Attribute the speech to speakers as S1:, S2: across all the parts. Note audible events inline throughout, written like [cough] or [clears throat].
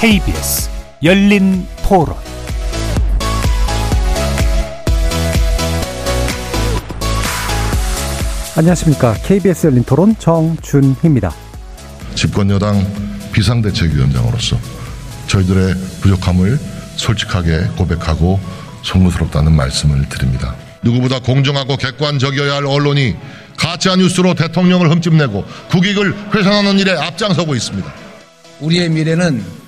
S1: KBS 열린 토론
S2: 안녕하십니까. KBS 열린 토론 정준희입니다.
S3: 집권 여당 비상대책위원장으로서 저희들의 부족함을 솔직하게 고백하고 송구스럽다는 말씀을 드립니다. 누구보다 공정하고 객관적이어야 할 언론이 가짜 뉴스로 대통령을 흠집내고 국익을 훼손하는 일에 앞장서고 있습니다.
S4: 우리의 미래는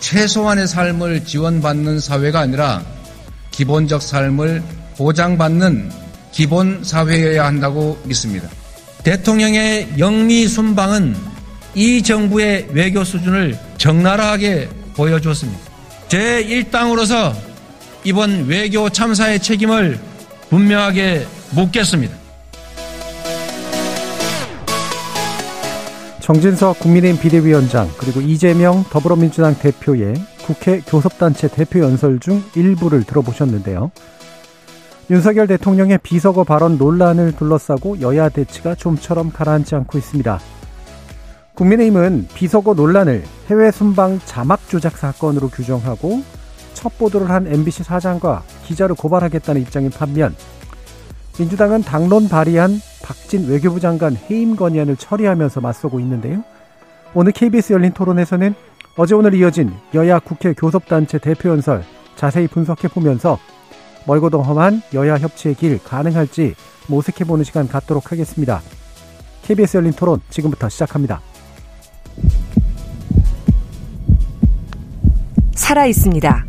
S4: 최소한의 삶을 지원받는 사회가 아니라 기본적 삶을 보장받는 기본 사회여야 한다고 믿습니다. 대통령의 영미 순방은 이 정부의 외교 수준을 적나라하게 보여주었습니다. 제1당으로서 이번 외교 참사의 책임을 분명하게 묻겠습니다.
S2: 정진석 국민의힘 비대위원장 그리고 이재명 더불어민주당 대표의 국회 교섭단체 대표 연설 중 일부를 들어보셨는데요. 윤석열 대통령의 비서거 발언 논란을 둘러싸고 여야 대치가 좀처럼 가라앉지 않고 있습니다. 국민의힘은 비서거 논란을 해외 순방 자막 조작 사건으로 규정하고 첫 보도를 한 MBC 사장과 기자를 고발하겠다는 입장인 반면 민주당은 당론 발의한 박진 외교부 장관 해임 건의안을 처리하면서 맞서고 있는데요. 오늘 KBS 열린 토론에서는 어제 오늘 이어진 여야 국회 교섭단체 대표 연설 자세히 분석해 보면서 멀고도 험한 여야 협치의 길 가능할지 모색해 보는 시간 갖도록 하겠습니다. KBS 열린 토론 지금부터 시작합니다.
S5: 살아 있습니다.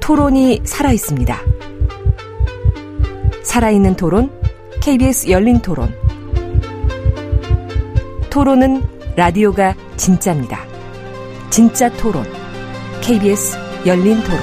S5: 토론이 살아 있습니다. 살아있는 토론, KBS 열린 토론. 토론은 라디오가 진짜입니다. 진짜 토론, KBS 열린 토론.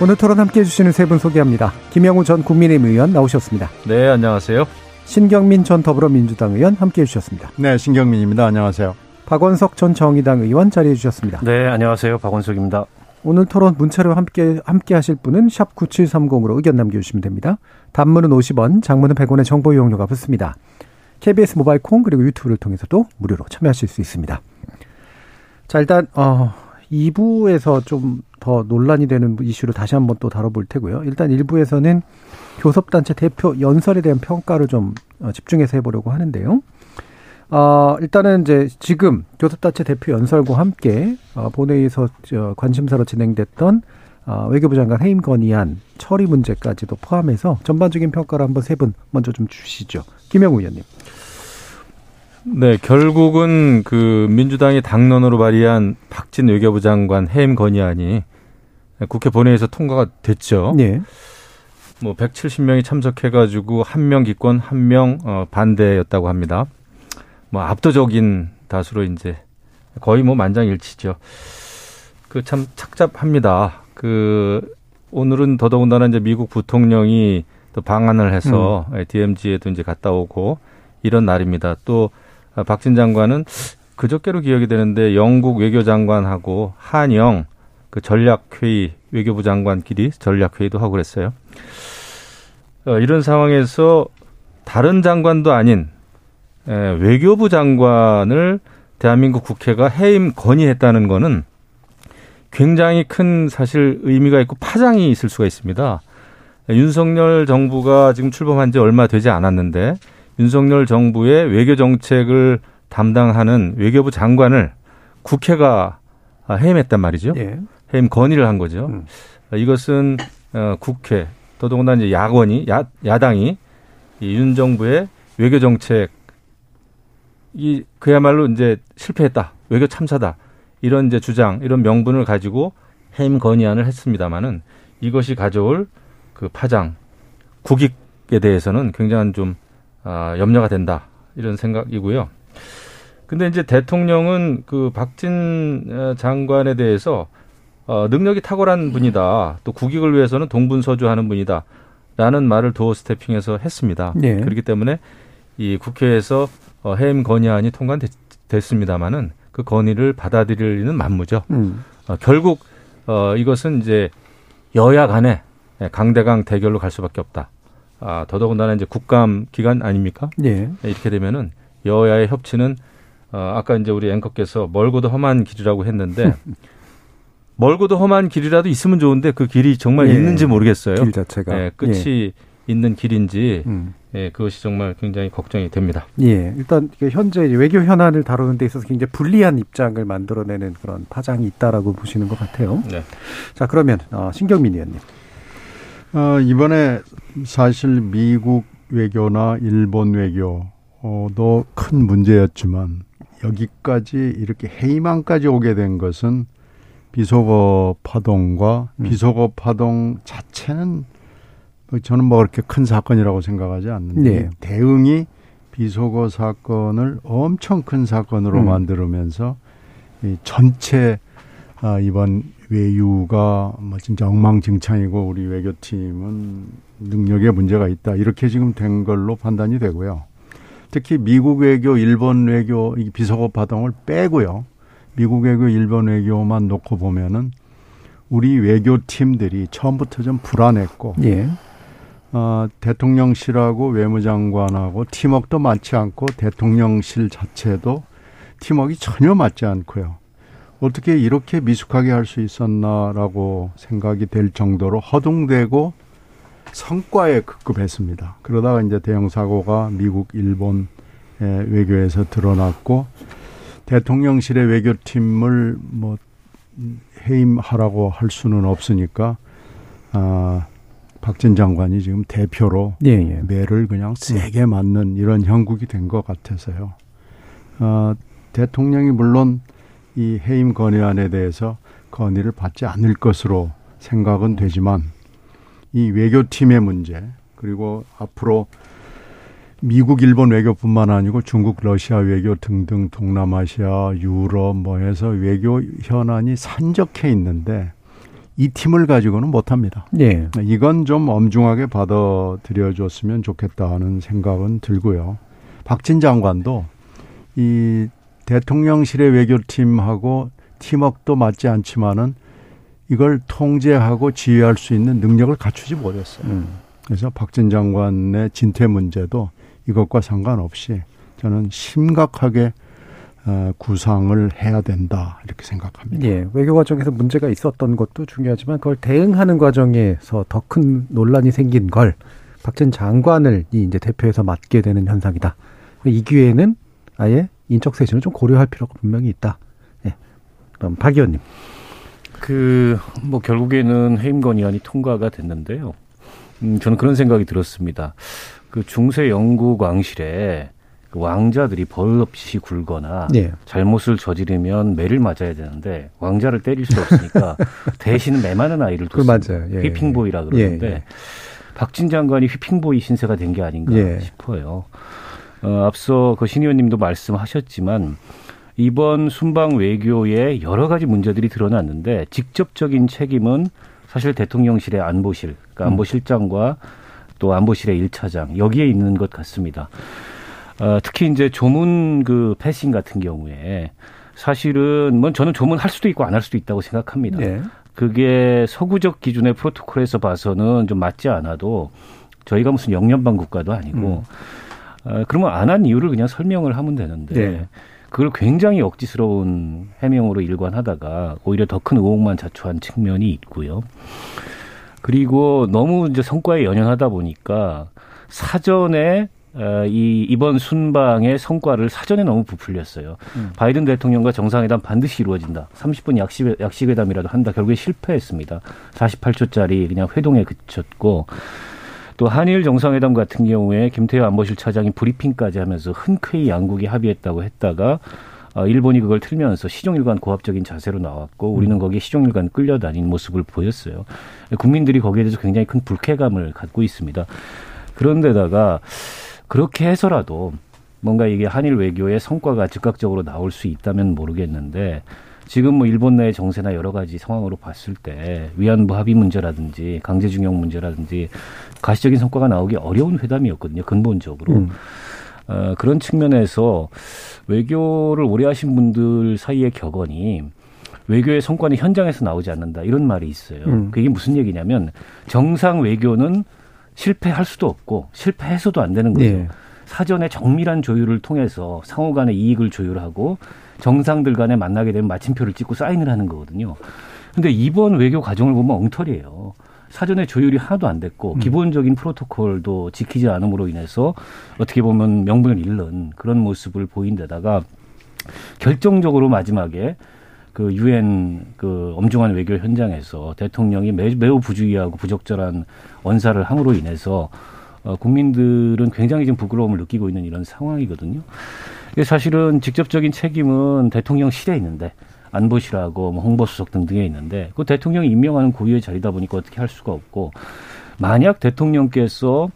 S2: 오늘 토론 함께 해주시는 세 분 소개합니다. 김영우 전 국민의힘 의원 나오셨습니다.
S6: 네, 안녕하세요.
S2: 신경민 전 더불어민주당 의원 함께 해주셨습니다.
S7: 네, 신경민입니다. 안녕하세요.
S2: 박원석 전 정의당 의원 자리해 주셨습니다.
S8: 네, 안녕하세요. 박원석입니다.
S2: 오늘 토론 문자로 함께 함께 하실 분은 샵 9730으로 의견 남겨주시면 됩니다. 단문은 50원, 장문은 100원의 정보 이용료가 붙습니다. KBS 모바일 콩 그리고 유튜브를 통해서도 무료로 참여하실 수 있습니다. 자, 일단 어 2부에서 좀 더 논란이 되는 이슈를 다시 한번 또 다뤄볼 테고요. 일단 1부에서는 교섭단체 대표 연설에 대한 평가를 좀 어, 집중해서 해보려고 하는데요. 어, 일단은 이제 지금 교섭단체 대표 연설과 함께 어, 본회의에서 저 관심사로 진행됐던 어, 외교부 장관 해임 건의안 처리 문제까지도 포함해서 전반적인 평가를 한번 세 분 먼저 좀 주시죠. 김영우 의원님.
S6: 네, 결국은 그 민주당이 당론으로 발의한 박진 외교부 장관 해임 건의안이 국회 본회의에서 통과가 됐죠.
S2: 네.
S6: 뭐 170명이 참석해가지고 한 명 기권, 한명 어, 반대였다고 합니다. 뭐 압도적인 다수로 이제 거의 뭐 만장일치죠. 그 참 착잡합니다. 그 오늘은 더더군다나 이제 미국 부통령이 또 방한을 해서 음. DMZ에도 이제 갔다 오고 이런 날입니다. 또 박진 장관은 그저께로 기억이 되는데 영국 외교장관하고 한영 그 전략회의 외교부 장관끼리 전략회의도 하고 그랬어요. 어, 이런 상황에서 다른 장관도 아닌 에, 외교부 장관을 대한민국 국회가 해임 건의했다는 거는 굉장히 큰 사실 의미가 있고 파장이 있을 수가 있습니다. 윤석열 정부가 지금 출범한 지 얼마 되지 않았는데 윤석열 정부의 외교 정책을 담당하는 외교부 장관을 국회가 해임했단 말이죠.
S2: 예.
S6: 해임 건의를 한 거죠. 음. 이것은 어, 국회 더더군다나 이제 야권이 야, 야당이 이윤 정부의 외교 정책 이 그야말로 이제 실패했다 외교 참사다 이런 이제 주장 이런 명분을 가지고 해임 건의안을 했습니다마는 이것이 가져올 그 파장 국익에 대해서는 굉장한 좀 아, 염려가 된다 이런 생각이고요. 근데 이제 대통령은 그 박진 어, 장관에 대해서 어, 능력이 탁월한 분이다. 또 국익을 위해서는 동분서주하는 분이다. 라는 말을 도어 스태핑에서 했습니다.
S2: 네.
S6: 그렇기 때문에 이 국회에서 어, 해임 건의안이 통과됐습니다마는 그 건의를 받아들이는 만무죠.
S2: 음.
S6: 어, 결국 어, 이것은 이제 여야 간에 강대강 대결로 갈 수밖에 없다. 아, 더더군다나 이제 국감 기간 아닙니까?
S2: 예.
S6: 이렇게 되면은 여야의 협치는 어, 아까 이제 우리 앵커께서 멀고도 험한 길이라고 했는데 [laughs] 멀고도 험한 길이라도 있으면 좋은데 그 길이 정말
S2: 예.
S6: 있는지 모르겠어요.
S2: 길 자체가.
S6: 예, 끝이 있는 길인지
S2: 음.
S6: 예, 그것이 정말 굉장히 걱정이 됩니다.
S2: 예, 일단 현재 외교 현안을 다루는 데 있어서 굉장히 불리한 입장을 만들어내는 그런 파장이 있다라고 보시는 것 같아요.
S6: 네.
S2: 자, 그러면 어, 신경민 의원님.
S7: 어, 이번에 사실 미국 외교나 일본 외교도 큰 문제였지만 여기까지 이렇게 해임안까지 오게 된 것은 비속어 파동과
S2: 음.
S7: 비속어 파동 자체는 뭐 저는 뭐 그렇게 큰 사건이라고 생각하지 않는데
S2: 네.
S7: 대응이 비속어 사건을 엄청 큰 사건으로
S2: 음.
S7: 만들면서 이 전체 아, 이번 외유가 뭐 진짜 엉망진창이고 우리 외교팀은 능력에 문제가 있다 이렇게 지금 된 걸로 판단이 되고요. 특히 미국 외교, 일본 외교 이 비속어 파동을 빼고요. 미국 외교, 일본 외교만 놓고 보면은 우리 외교팀들이 처음부터 좀 불안했고
S2: 예.
S7: 어, 대통령실하고 외무장관하고 팀워크도 맞지 않고 대통령실 자체도 팀워크가 전혀 맞지 않고요. 어떻게 이렇게 미숙하게 할 수 있었나라고 생각이 될 정도로 허둥대고 성과에 급급했습니다. 그러다가 이제 대형 사고가 미국, 일본 의 외교에서 드러났고 대통령실의 외교팀을 뭐 해임하라고 할 수는 없으니까 아 박진 장관이 지금 대표로
S2: 예, 예.
S7: 매를 그냥 세게 맞는 이런 형국이 된 것 같아서요. 어, 대통령이 물론 이 해임 건의안에 대해서 건의를 받지 않을 것으로 생각은 되지만 이 외교팀의 문제 그리고 앞으로 미국, 일본 외교뿐만 아니고 중국, 러시아 외교 등등 동남아시아, 유럽 뭐 해서 외교 현안이 산적해 있는데 이 팀을 가지고는 못합니다.
S2: 예.
S7: 이건 좀 엄중하게 받아들여 줬으면 좋겠다 하는 생각은 들고요. 박진 장관도 이 대통령실의 외교팀하고 팀워크도 맞지 않지만은 이걸 통제하고 지휘할 수 있는 능력을 갖추지 못했어요.
S2: 음.
S7: 그래서 박진 장관의 진퇴 문제도 이것과 상관없이 저는 심각하게 어, 구상을 해야 된다 이렇게 생각합니다.
S2: 예. 외교 과정에서 문제가 있었던 것도 중요하지만 그걸 대응하는 과정에서 더 큰 논란이 생긴 걸 박진 장관을 이 이제 대표해서 맡게 되는 현상이다. 이 기회에는 아예 인적 쇄신을 좀 고려할 필요가 분명히 있다. 예. 그럼 박 의원님.
S8: 그 뭐 결국에는 해임 건의안이 통과가 됐는데요. 음, 저는 그런 생각이 들었습니다. 그 중세 영국 왕실에 그 왕자들이 버릇없이 굴거나
S2: 예.
S8: 잘못을 저지르면 매를 맞아야 되는데 왕자를 때릴 수 없으니까 [laughs] 대신 매 많은 아이를
S2: 그
S8: 뒀습니다.
S2: 예,
S8: 휘핑보이라 그러는데
S2: 예, 예.
S8: 박진 장관이 휘핑보이 신세가 된 게 아닌가
S2: 예.
S8: 싶어요. 어, 앞서 그 신 의원님도 말씀하셨지만 이번 순방 외교에 여러 가지 문제들이 드러났는데 직접적인 책임은 사실 대통령실의 안보실,
S2: 음.
S8: 그러니까 안보실장과 또 안보실의 일차장 여기에 있는 것 같습니다. 어, 특히 이제 조문 그 패싱 같은 경우에 사실은 뭐 저는 조문 할 수도 있고 안 할 수도 있다고 생각합니다.
S2: 예.
S8: 그게 서구적 기준의 프로토콜에서 봐서는 좀 맞지 않아도 저희가 무슨 영연방 국가도 아니고 어, 그러면 안 한 이유를 그냥 설명을 하면 되는데
S2: 네.
S8: 그걸 굉장히 억지스러운 해명으로 일관하다가 오히려 더 큰 의혹만 자초한 측면이 있고요. 그리고 너무 이제 성과에 연연하다 보니까 사전에 어, 이 이번 순방의 성과를 사전에 너무 부풀렸어요.
S2: 음.
S8: 바이든 대통령과 정상회담 반드시 이루어진다. 30분 약식, 약식회담이라도 한다. 결국에 실패했습니다. 48초짜리 그냥 회동에 그쳤고 또 한일 정상회담 같은 경우에 김태호 안보실 차장이 브리핑까지 하면서 흔쾌히 양국이 합의했다고 했다가 어, 일본이 그걸 틀면서 시종일관 고압적인 자세로 나왔고 우리는 거기에 시종일관 끌려다니는 모습을 보였어요. 국민들이 거기에 대해서 굉장히 큰 불쾌감을 갖고 있습니다. 그런데다가 그렇게 해서라도 뭔가 이게 한일 외교의 성과가 즉각적으로 나올 수 있다면 모르겠는데 지금 뭐 일본 내 정세나 여러 가지 상황으로 봤을 때 위안부 합의 문제라든지 강제징용 문제라든지 가시적인 성과가 나오기 어려운 회담이었거든요. 근본적으로.
S2: 음.
S8: 어, 그런 측면에서 외교를 오래 하신 분들 사이의 격언이 외교의 성과는 현장에서 나오지 않는다 이런 말이 있어요.
S2: 음.
S8: 그게 무슨 얘기냐면 정상 외교는 실패할 수도 없고 실패해서도 안 되는 거죠.
S2: 예.
S8: 사전에 정밀한 조율을 통해서 상호 간의 이익을 조율하고 정상들 간에 만나게 되면 마침표를 찍고 사인을 하는 거거든요. 근데 이번 외교 과정을 보면 엉터리예요. 사전에 조율이 하나도 안 됐고 음. 기본적인 프로토콜도 지키지 않음으로 인해서 어떻게 보면 명분을 잃는 그런 모습을 보인 데다가 결정적으로 마지막에 그 유엔 그 엄중한 외교 현장에서 대통령이 매우 부주의하고 부적절한 언사를 함으로 인해서 어, 국민들은 굉장히 좀 부끄러움을 느끼고 있는 이런 상황이거든요. 사실은 직접적인 책임은 대통령실에 있는데 안보실하고 뭐 홍보수석 등등에 있는데 그 대통령이 임명하는 고유의 자리다 보니까 어떻게 할 수가 없고 만약 대통령께서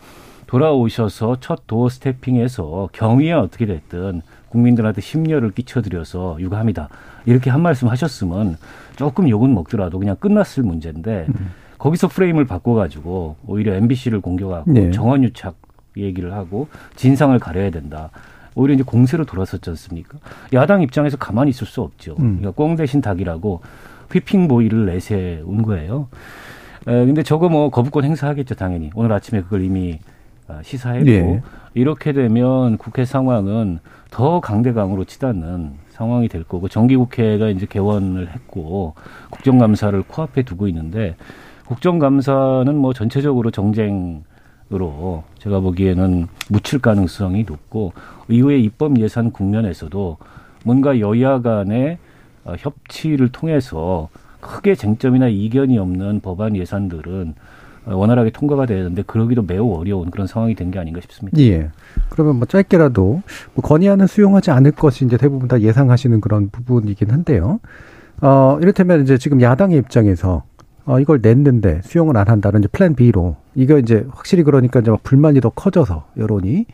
S8: 돌아오셔서 첫 도어 스태핑에서 경위에 어떻게 됐든 국민들한테 심려를 끼쳐드려서 유감이다 이렇게 한 말씀 하셨으면 조금 욕은 먹더라도 그냥 끝났을 문제인데 음. 거기서 프레임을 바꿔가지고 오히려 MBC를 공격하고 네. 정원유착 얘기를 하고 진상을 가려야 된다. 오히려 이제 공세로 돌아섰지 않습니까? 야당 입장에서 가만히 있을 수 없죠. 음. 그러니까 꽁 대신 닭이라고 휘핑 보이를 내세운 거예요. 에, 근데 저거 뭐 거부권 행사하겠죠, 당연히. 오늘 아침에 그걸 이미 아, 시사했고 네. 이렇게 되면 국회 상황은 더 강대강으로 치닫는 상황이 될 거고 정기국회가 이제 개원을 했고 국정감사를 코앞에 두고 있는데 국정감사는 뭐 전체적으로 정쟁 으로 제가 보기에는 묻힐 가능성이 높고 이후에 입법 예산 국면에서도 뭔가 여야 간의 어, 협치를 통해서 크게 쟁점이나 이견이 없는 법안 예산들은 어, 원활하게 통과가 되는데 그러기도 매우 어려운 그런 상황이 된 게 아닌가 싶습니다.
S2: 예. 그러면 뭐 짧게라도 뭐 건의안은 수용하지 않을 것이 이제 대부분 다 예상하시는 그런 부분이긴 한데요. 어, 이를테면 이제 지금 야당의 입장에서 어, 이걸 냈는데 수용을 안 한다는 이제 플랜 B로 이거 이제 확실히 그러니까 이제 막 불만이 더 커져서 여론이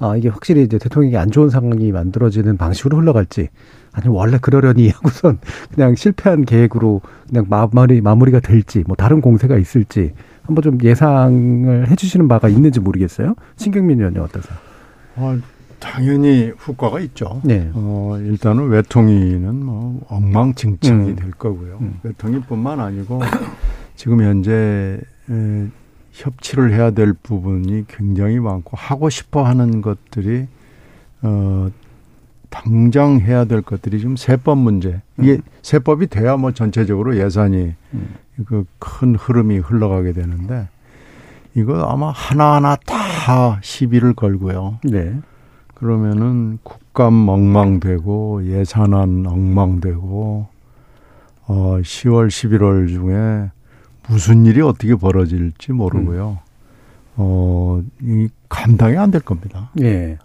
S2: 아, 이게 확실히 이제 대통령이 안 좋은 상황이 만들어지는 방식으로 흘러갈지 아니면 원래 그러려니 [laughs] 하고선 그냥 실패한 계획으로 그냥 마무리 마무리가 될지 뭐 다른 공세가 있을지 한번 좀 예상을 해주시는 바가 있는지 모르겠어요. 신경민 의원님 어떠세요?
S7: 어, 당연히 후과가 있죠. 네. 어, 일단은 외통위는 뭐 엉망진창이 음. 될 거고요. 음. 외통위뿐만 아니고 [coughs] 지금 현재 에, 협치를 해야 될 부분이 굉장히 많고 하고 싶어 하는 것들이 어 당장 해야 될 것들이 지금 세법 문제. 이게 음. 세법이 돼야 뭐 전체적으로 예산이 음. 그큰 흐름이 흘러가게 되는데 이거 아마 하나하나 다 시비를 걸고요. 네. 그러면은 국감 엉망되고 예산안 엉망되고 어 10월 11월 중에 무슨 일이 어떻게 벌어질지 모르고요. 음. 어, 이 감당이 안 될 겁니다.
S2: 예.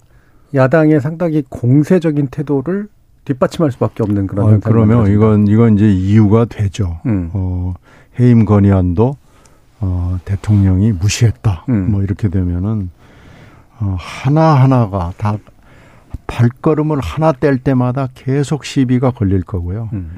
S2: 야당의 상당히 공세적인 태도를 뒷받침할 수밖에 없는 그런
S7: 어, 그러면 이건 이건 이제 이유가 되죠. 음. 어, 해임 건의안도 어, 대통령이 무시했다. 음. 뭐 이렇게 되면은 어, 하나 하나가 다 발걸음을 하나 뗄 때마다 계속 시비가 걸릴 거고요. 음.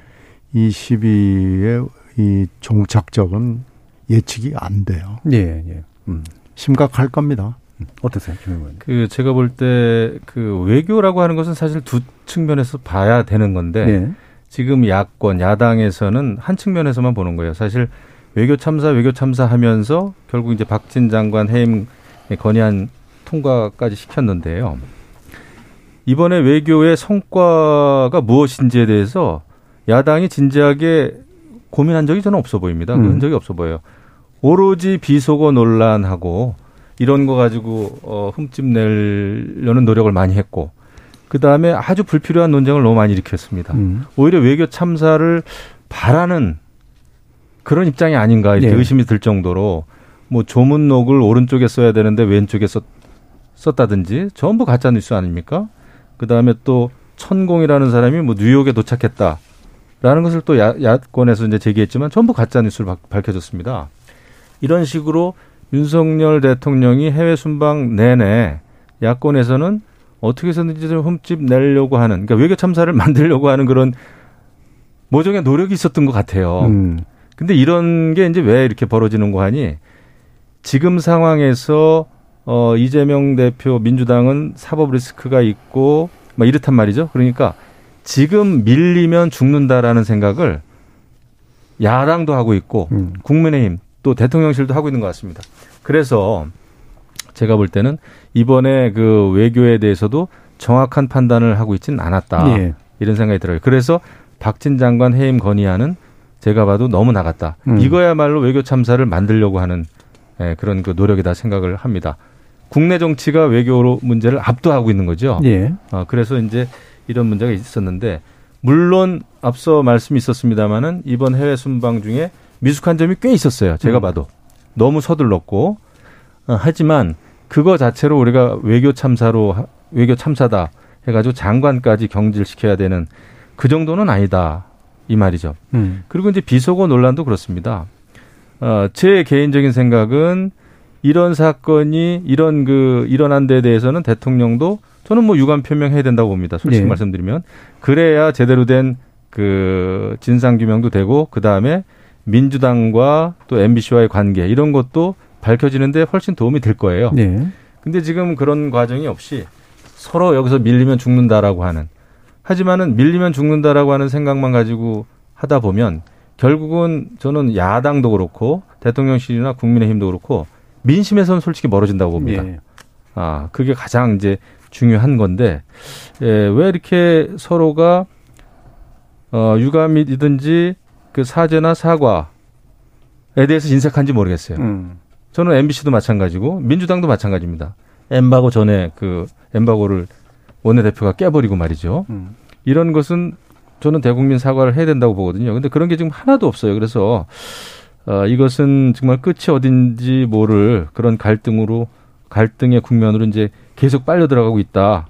S7: 이 시비에 이 종착적은 예측이 안 돼요. 예, 예. 음. 심각할 겁니다.
S2: 음. 어떠세요,
S6: 김그 제가 볼 때 그 외교라고 하는 것은 사실 두 측면에서 봐야 되는 건데 네. 지금 야권 야당에서는 한 측면에서만 보는 거예요. 사실 외교 참사 외교 참사 하면서 결국 이제 박진 장관 해임 건의안 통과까지 시켰는데요. 이번에 외교의 성과가 무엇인지에 대해서 야당이 진지하게 고민한 적이 저는 없어 보입니다. 그런 음. 적이 없어 보여요. 오로지 비속어 논란하고 이런 거 가지고 어 흠집 내려는 노력을 많이 했고 그 다음에 아주 불필요한 논쟁을 너무 많이 일으켰습니다. 음. 오히려 외교 참사를 바라는 그런 입장이 아닌가 이렇게 네. 의심이 들 정도로 뭐 조문록을 오른쪽에 써야 되는데 왼쪽에 썼, 썼다든지 전부 가짜 뉴스 아닙니까? 그 다음에 또 천공이라는 사람이 뭐 뉴욕에 도착했다. 라는 것을 또 야, 야권에서 이제 제기했지만 전부 가짜 뉴스를 밝혀졌습니다. 이런 식으로 윤석열 대통령이 해외 순방 내내 야권에서는 어떻게 해서든지 좀 흠집 내려고 하는, 그러니까 외교 참사를 [laughs] 만들려고 하는 그런 모종의 노력이 있었던 것 같아요. 음. 근데 이런 게 이제 왜 이렇게 벌어지는 거 하니 지금 상황에서 어 이재명 대표 민주당은 사법 리스크가 있고 막 이렇단 말이죠. 그러니까 지금 밀리면 죽는다라는 생각을 야당도 하고 있고 음. 국민의힘 또 대통령실도 하고 있는 것 같습니다. 그래서 제가 볼 때는 이번에 그 외교에 대해서도 정확한 판단을 하고 있지는 않았다.
S2: 예.
S6: 이런 생각이 들어요. 그래서 박진 장관 해임 건의안은 제가 봐도 너무 나갔다.
S2: 음.
S6: 이거야말로 외교 참사를 만들려고 하는 예, 그런 그 노력이다 생각을 합니다. 국내 정치가 외교 문제를 압도하고 있는 거죠.
S2: 예.
S6: 어, 그래서 이제 이런 문제가 있었는데 물론 앞서 말씀이 있었습니다마는 이번 해외 순방 중에 미숙한 점이 꽤 있었어요. 제가
S2: 음.
S6: 봐도 너무 서둘렀고 어, 하지만 그거 자체로 우리가 외교 참사로 하- 외교 참사다 해가지고 장관까지 경질시켜야 되는 그 정도는 아니다 이 말이죠.
S2: 음.
S6: 그리고 이제 비속어 논란도 그렇습니다. 어, 제 개인적인 생각은 이런 사건이 이런 그 일어난 데 대해서는 대통령도 저는 뭐 유감 표명해야 된다고 봅니다. 솔직히
S2: 예.
S6: 말씀드리면 그래야 제대로 된 그 진상 규명도 되고 그 다음에 민주당과 또 MBC와의 관계 이런 것도 밝혀지는데 훨씬 도움이 될 거예요.
S2: 예.
S6: 근데 지금 그런 과정이 없이 서로 여기서 밀리면 죽는다라고 하는 하지만은 밀리면 죽는다라고 하는 생각만 가지고 하다 보면 결국은 저는 야당도 그렇고 대통령실이나 국민의힘도 그렇고 민심에서는 솔직히 멀어진다고 봅니다.
S2: 예.
S6: 아, 그게 가장 이제 중요한 건데, 예, 왜 이렇게 서로가, 어, 유감이든지 그 사죄나 사과에 대해서 인색한지 모르겠어요.
S2: 음.
S6: 저는 MBC도 마찬가지고, 민주당도 마찬가지입니다. 엠바고 전에 그 엠바고를 원내대표가 깨버리고 말이죠.
S2: 음.
S6: 이런 것은 저는 대국민 사과를 해야 된다고 보거든요. 근데 그런 게 지금 하나도 없어요. 그래서, 어, 이것은 정말 끝이 어딘지 모를 그런 갈등으로 갈등의 국면으로 이제 계속 빨려 들어가고 있다.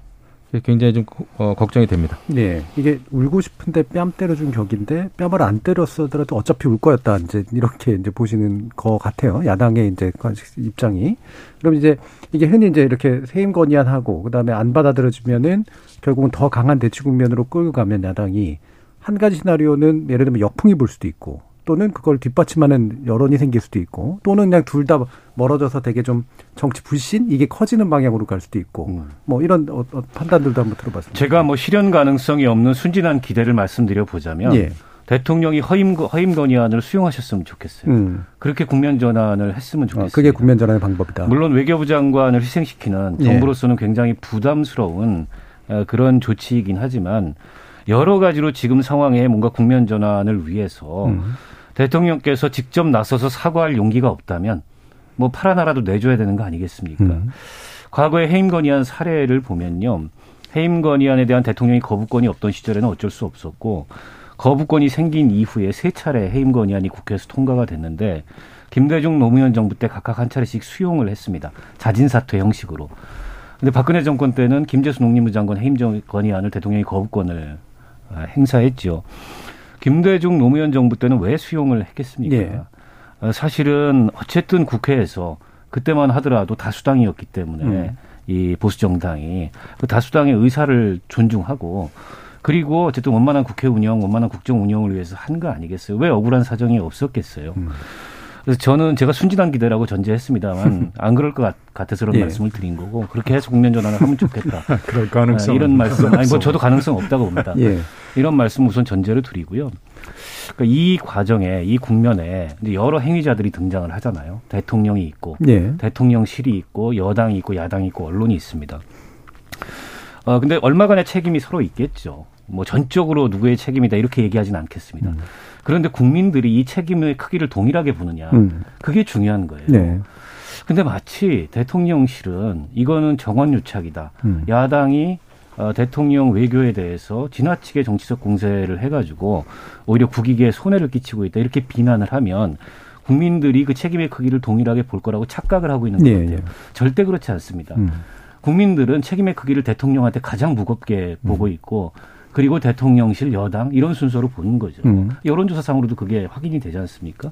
S6: 굉장히 좀 어, 걱정이 됩니다.
S2: 예. 이게 울고 싶은데 뺨 때려준 격인데 뺨을 안 때렸어더라도 어차피 울 거였다. 이제 이렇게 이제 보시는 것 같아요. 야당의 이제 입장이. 그럼 이제 이게 흔히 이제 이렇게 세임 건의안하고 그다음에 안 받아들여지면은 결국은 더 강한 대치 국면으로 끌고 가면 야당이 한 가지 시나리오는 예를 들면 역풍이 불 수도 있고 또는 그걸 뒷받침하는 여론이 생길 수도 있고 또는 그냥 둘 다 멀어져서 되게 좀 정치 불신 이게 커지는 방향으로 갈 수도 있고
S8: 음.
S2: 뭐 이런 어, 어, 판단들도 한번 들어봤습니다.
S8: 제가 뭐 실현 가능성이 없는 순진한 기대를 말씀드려 보자면
S2: 예.
S8: 대통령이 허임 허임 건의안을 수용하셨으면 좋겠어요.
S2: 음.
S8: 그렇게 국면 전환을 했으면
S2: 어,
S8: 좋겠어요.
S2: 그게 국면 전환의 방법이다.
S8: 물론 외교부 장관을 희생시키는
S2: 예.
S8: 정부로서는 굉장히 부담스러운 어, 그런 조치이긴 하지만 여러 가지로 지금 상황에 뭔가 국면 전환을 위해서
S2: 음.
S8: 대통령께서 직접 나서서 사과할 용기가 없다면 뭐 파라나라도 내줘야 되는 거 아니겠습니까?
S2: 음.
S8: 과거에 해임 건의안 사례를 보면요. 해임 건의안에 대한 대통령이 거부권이 없던 시절에는 어쩔 수 없었고 거부권이 생긴 이후에 세 차례 해임 건의안이 국회에서 통과가 됐는데 김대중 노무현 정부 때 각각 한 차례씩 수용을 했습니다. 자진 사퇴 형식으로. 근데 박근혜 정권 때는 김재수 농림부 장관 해임 건의안을 대통령이 거부권을 아, 행사했죠. 김대중 노무현 정부 때는 왜 수용을 했겠습니까?
S2: 예.
S8: 어, 사실은 어쨌든 국회에서 그때만 하더라도 다수당이었기 때문에
S2: 음.
S8: 이 보수 정당이 그 다수당의 의사를 존중하고 그리고 어쨌든 원만한 국회 운영, 원만한 국정 운영을 위해서 한 거 아니겠어요? 왜 억울한 사정이 없었겠어요?
S2: 음.
S8: 그래서 저는 제가 순진한 기대라고 전제했습니다만 [laughs] 안 그럴 것 같- 같아서 그런
S2: 예.
S8: 말씀을 드린 거고 그렇게 해서 국면 전환을 하면 좋겠다. [laughs]
S7: 그럴
S8: 아,
S7: 가능성
S8: 이런 말씀 아니 뭐 저도 가능성 없다고 봅니다.
S2: 예.
S8: 이런 말씀 우선 전제로 드리고요. 그러니까 이 과정에 이 국면에 여러 행위자들이 등장을 하잖아요. 대통령이 있고
S2: 예.
S8: 대통령실이 있고 여당이 있고 야당이 있고 언론이 있습니다. 어 근데 얼마간의 책임이 서로 있겠죠. 뭐 전적으로 누구의 책임이다 이렇게 얘기하지는 않겠습니다.
S2: 음.
S8: 그런데 국민들이 이 책임의 크기를 동일하게 보느냐
S2: 음.
S8: 그게 중요한 거예요.
S2: 네.
S8: 근데 마치 대통령실은 이거는 정원 유착이다.
S2: 음.
S8: 야당이 어, 대통령 외교에 대해서 지나치게 정치적 공세를 해가지고 오히려 국익에 손해를 끼치고 있다 이렇게 비난을 하면 국민들이 그 책임의 크기를 동일하게 볼 거라고 착각을 하고 있는 것
S2: 예,
S8: 같아요.
S2: 예.
S8: 절대 그렇지 않습니다.
S2: 음.
S8: 국민들은 책임의 크기를 대통령한테 가장 무겁게 보고 있고 그리고 대통령실 여당 이런 순서로 보는 거죠.
S2: 음.
S8: 여론조사상으로도 그게 확인이 되지 않습니까?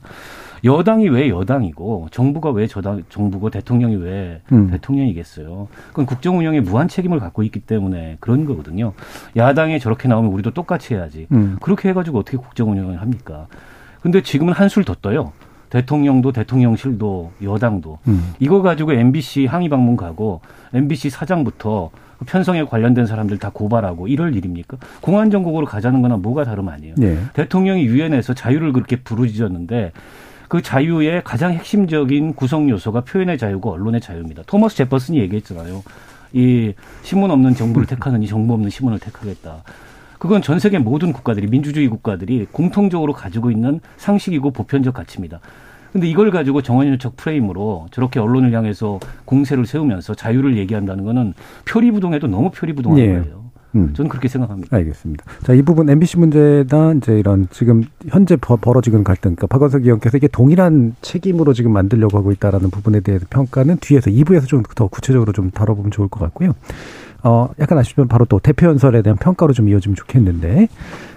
S8: 여당이 왜 여당이고 정부가 왜 저당, 정부고 대통령이 왜
S2: 음.
S8: 대통령이겠어요. 그건 국정 운영에 무한 책임을 갖고 있기 때문에 그런 거거든요. 야당이 저렇게 나오면 우리도 똑같이 해야지.
S2: 음.
S8: 그렇게 해 가지고 어떻게 국정 운영을 합니까? 근데 지금은 한술 더 떠요. 대통령도 대통령실도 여당도
S2: 음.
S8: 이거 가지고 MBC 항의 방문 가고 MBC 사장부터 편성에 관련된 사람들 다 고발하고 이럴 일입니까? 공안 정국으로 가자는 거나 뭐가 다름 아니에요.
S2: 예.
S8: 대통령이 유엔에서 자유를 그렇게 부르짖었는데 그 자유의 가장 핵심적인 구성 요소가 표현의 자유고 언론의 자유입니다. 토머스 제퍼슨이 얘기했잖아요. 이 신문 없는 정부를 택하느니 정부 없는 신문을 택하겠다. 그건 전 세계 모든 국가들이 민주주의 국가들이 공통적으로 가지고 있는 상식이고 보편적 가치입니다. 근데 이걸 가지고 정원유착 프레임으로 저렇게 언론을 향해서 공세를 세우면서 자유를 얘기한다는 거는 표리부동해도 너무 표리부동한
S2: 예.
S8: 거예요.
S2: 음.
S8: 저는 그렇게 생각합니다.
S2: 알겠습니다. 자, 이 부분 MBC 문제나 이제 이런 지금 현재 벌- 벌어지는 갈등, 그러니까 박원석 의원께서 이게 동일한 책임으로 지금 만들려고 하고 있다라는 부분에 대한 평가는 뒤에서 2부에서 좀 더 구체적으로 좀 다뤄보면 좋을 것 같고요. 어, 약간 아쉽지만 바로 또 대표 연설에 대한 평가로 좀 이어지면 좋겠는데,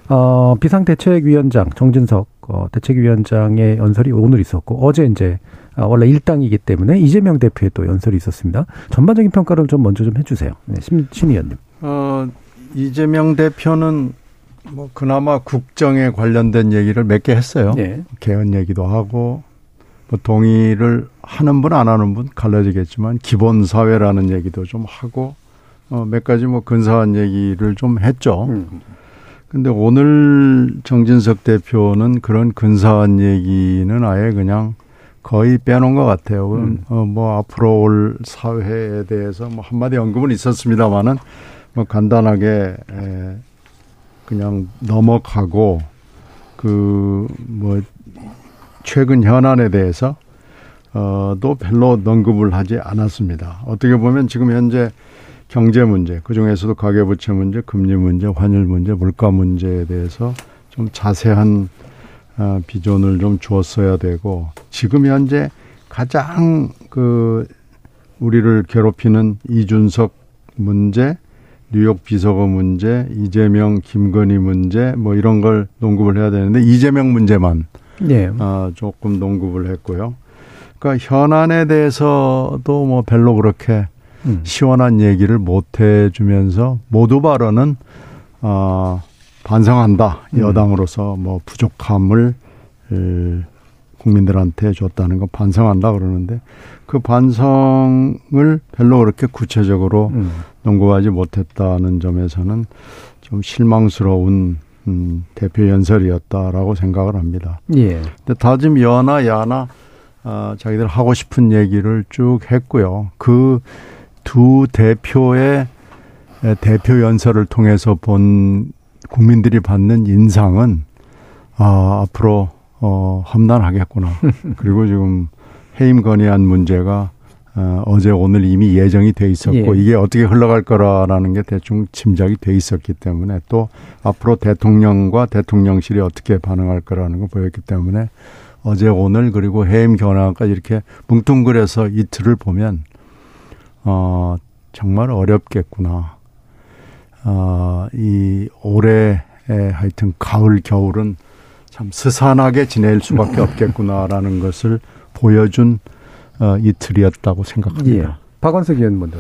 S2: 어, 비상대책위원장 정진석 어, 대책위원장의 연설이 오늘 있었고, 어제 이제 아, 원래 일당이기 때문에 이재명 대표의 또 연설이 있었습니다. 전반적인 평가를 좀 먼저 좀 해주세요. 네, 심, 신 의원님.
S7: 어, 이재명 대표는 뭐 그나마 국정에 관련된 얘기를 몇 개 했어요.
S2: 네.
S7: 개헌 얘기도 하고 뭐 동의를 하는 분 안 하는 분 갈라지겠지만 기본 사회라는 얘기도 좀 하고 어, 몇 가지 뭐 근사한 얘기를 좀 했죠.
S2: 음.
S7: 근데 오늘 정진석 대표는 그런 근사한 얘기는 아예 그냥 거의 빼놓은 것 같아요.
S2: 음.
S7: 어, 뭐 앞으로 올 사회에 대해서 뭐 한마디 언급은 있었습니다만은 뭐 간단하게 에, 그냥 넘어가고 그 뭐 최근 현안에 대해서 어또 별로 언급을 하지 않았습니다. 어떻게 보면 지금 현재 경제 문제, 그 중에서도 가계부채 문제, 금리 문제, 환율 문제, 물가 문제에 대해서 좀 자세한 어, 비전을 좀 주었어야 되고 지금 현재 가장 그 우리를 괴롭히는 이준석 문제, 뉴욕 비서거 문제, 이재명, 김건희 문제 뭐 이런 걸 농급을 해야 되는데 이재명 문제만
S2: 예.
S7: 어, 조금 농급을 했고요. 그러니까 현안에 대해서도 뭐 별로 그렇게
S2: 음.
S7: 시원한 얘기를 못 해주면서 모두 발언은 어, 반성한다
S2: 음.
S7: 여당으로서 뭐 부족함을 에, 국민들한테 줬다는 거 반성한다 그러는데 그 반성을 별로 그렇게 구체적으로
S2: 음.
S7: 농구하지 못했다는 점에서는 좀 실망스러운 음, 대표 연설이었다라고 생각을 합니다.
S2: 예.
S7: 근데 다짐 여나 야나 어, 자기들 하고 싶은 얘기를 쭉 했고요. 그 두 대표의 에, 대표 연설을 통해서 본 국민들이 받는 인상은 아, 앞으로 어, 험난하겠구나. [laughs] 그리고 지금 해임 건의안 문제가 어, 어제 오늘 이미 예정이 돼 있었고
S2: 예.
S7: 이게 어떻게 흘러갈 거라라는 게 대충 짐작이 돼 있었기 때문에 또 앞으로 대통령과 대통령실이 어떻게 반응할 거라는 거 보였기 때문에 어제 오늘 그리고 해임 견학까지 이렇게 뭉뚱그려서 이틀을 보면 어 정말 어렵겠구나. 어 이 올해 하여튼 가을 겨울은 참 스산하게 지낼 수밖에 없겠구나라는 것을 보여준 어, 이틀이었다고 생각합니다.
S2: 예. 박원석 의원 먼저?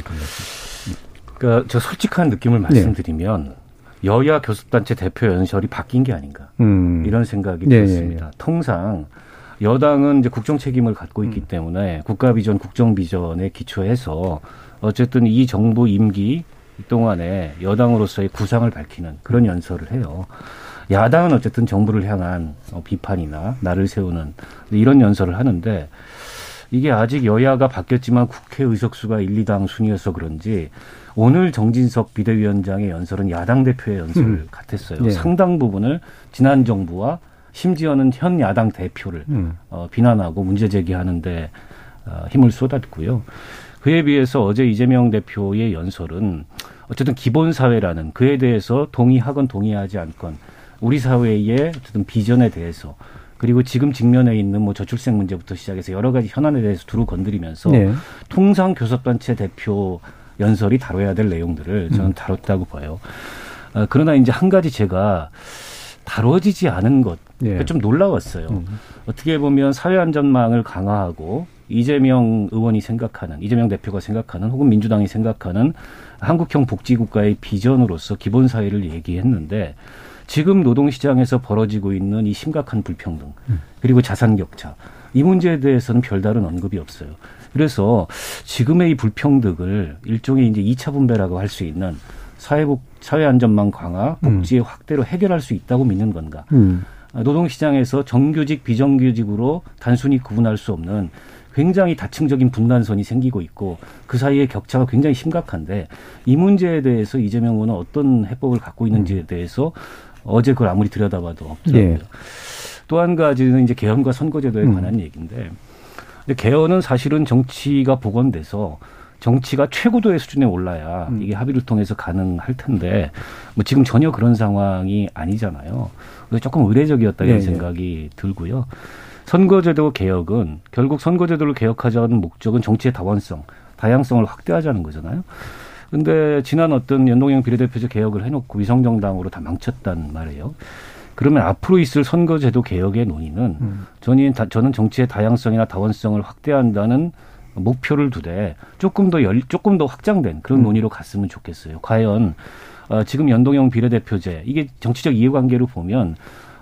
S8: 그러니까 저 솔직한 느낌을 말씀드리면 여야 교섭단체 대표 연설이 바뀐 게 아닌가
S2: 음.
S8: 이런 생각이
S2: 예,
S8: 들었습니다. 통상 여당은 이제 국정 책임을 갖고 있기
S2: 음.
S8: 때문에 국가 비전, 국정 비전에 기초해서 어쨌든 이 정부 임기 동안에 여당으로서의 구상을 밝히는 그런 연설을 해요. 야당은 어쨌든 정부를 향한 어, 비판이나 나를 세우는 이런 연설을 하는데 이게 아직 여야가 바뀌었지만 국회 의석수가 1, 2당 순이어서 그런지 오늘 정진석 비대위원장의 연설은 야당 대표의 연설
S2: 음.
S8: 같았어요.
S2: 예.
S8: 상당 부분을 지난 정부와 심지어는 현 야당 대표를
S2: 음.
S8: 어, 비난하고 문제 제기하는데 어, 힘을 쏟았고요. 그에 비해서 어제 이재명 대표의 연설은 어쨌든 기본 사회라는 그에 대해서 동의하건 동의하지 않건 우리 사회의 어쨌든 비전에 대해서 그리고 지금 직면해 있는 뭐 저출생 문제부터 시작해서 여러 가지 현안에 대해서 두루 건드리면서
S2: 네.
S8: 통상 교섭단체 대표 연설이 다뤄야 될 내용들을 저는
S2: 음.
S8: 다뤘다고 봐요. 어, 그러나 이제 한 가지 제가 다뤄지지 않은 것,
S2: 예.
S8: 좀 놀라웠어요.
S2: 음.
S8: 어떻게 보면 사회안전망을 강화하고 이재명 의원이 생각하는 이재명 대표가 생각하는 혹은 민주당이 생각하는 한국형 복지국가의 비전으로서 기본 사회를 얘기했는데 지금 노동시장에서 벌어지고 있는 이 심각한 불평등 그리고 자산 격차 이 문제에 대해서는 별다른 언급이 없어요. 그래서 지금의 이 불평등을 일종의 이제 2차 분배라고 할 수 있는 사회복 사회안전망 강화, 복지의 확대로 해결할 수 있다고 믿는 건가?
S2: 음.
S8: 노동시장에서 정규직, 비정규직으로 단순히 구분할 수 없는 굉장히 다층적인 분단선이 생기고 있고 그 사이의 격차가 굉장히 심각한데 이 문제에 대해서 이재명 의원은 어떤 해법을 갖고 있는지에 대해서 어제 그걸 아무리 들여다봐도 없더라고요.
S2: 예.
S8: 또한 가지는 이제 개헌과 선거제도에
S2: 음.
S8: 관한 얘기인데 근데 개헌은 사실은 정치가 복원돼서 정치가 최고도의 수준에 올라야
S2: 음.
S8: 이게 합의를 통해서 가능할 텐데 뭐 지금 전혀 그런 상황이 아니잖아요. 그래서 조금 의례적이었다 이런
S2: 예, 예.
S8: 생각이 들고요. 선거제도 개혁은 결국 선거제도를 개혁하자는 목적은 정치의 다원성, 다양성을 확대하자는 거잖아요. 근데 지난 어떤 연동형 비례대표제 개혁을 해놓고 위성정당으로 다 망쳤단 말이에요. 그러면 앞으로 있을 선거제도 개혁의 논의는
S2: 음.
S8: 저는, 다- 저는 정치의 다양성이나 다원성을 확대한다는 목표를 두되 조금 더 열, 조금 더 확장된 그런
S2: 음.
S8: 논의로 갔으면 좋겠어요. 과연 어, 지금 연동형 비례대표제 이게 정치적 이해관계로 보면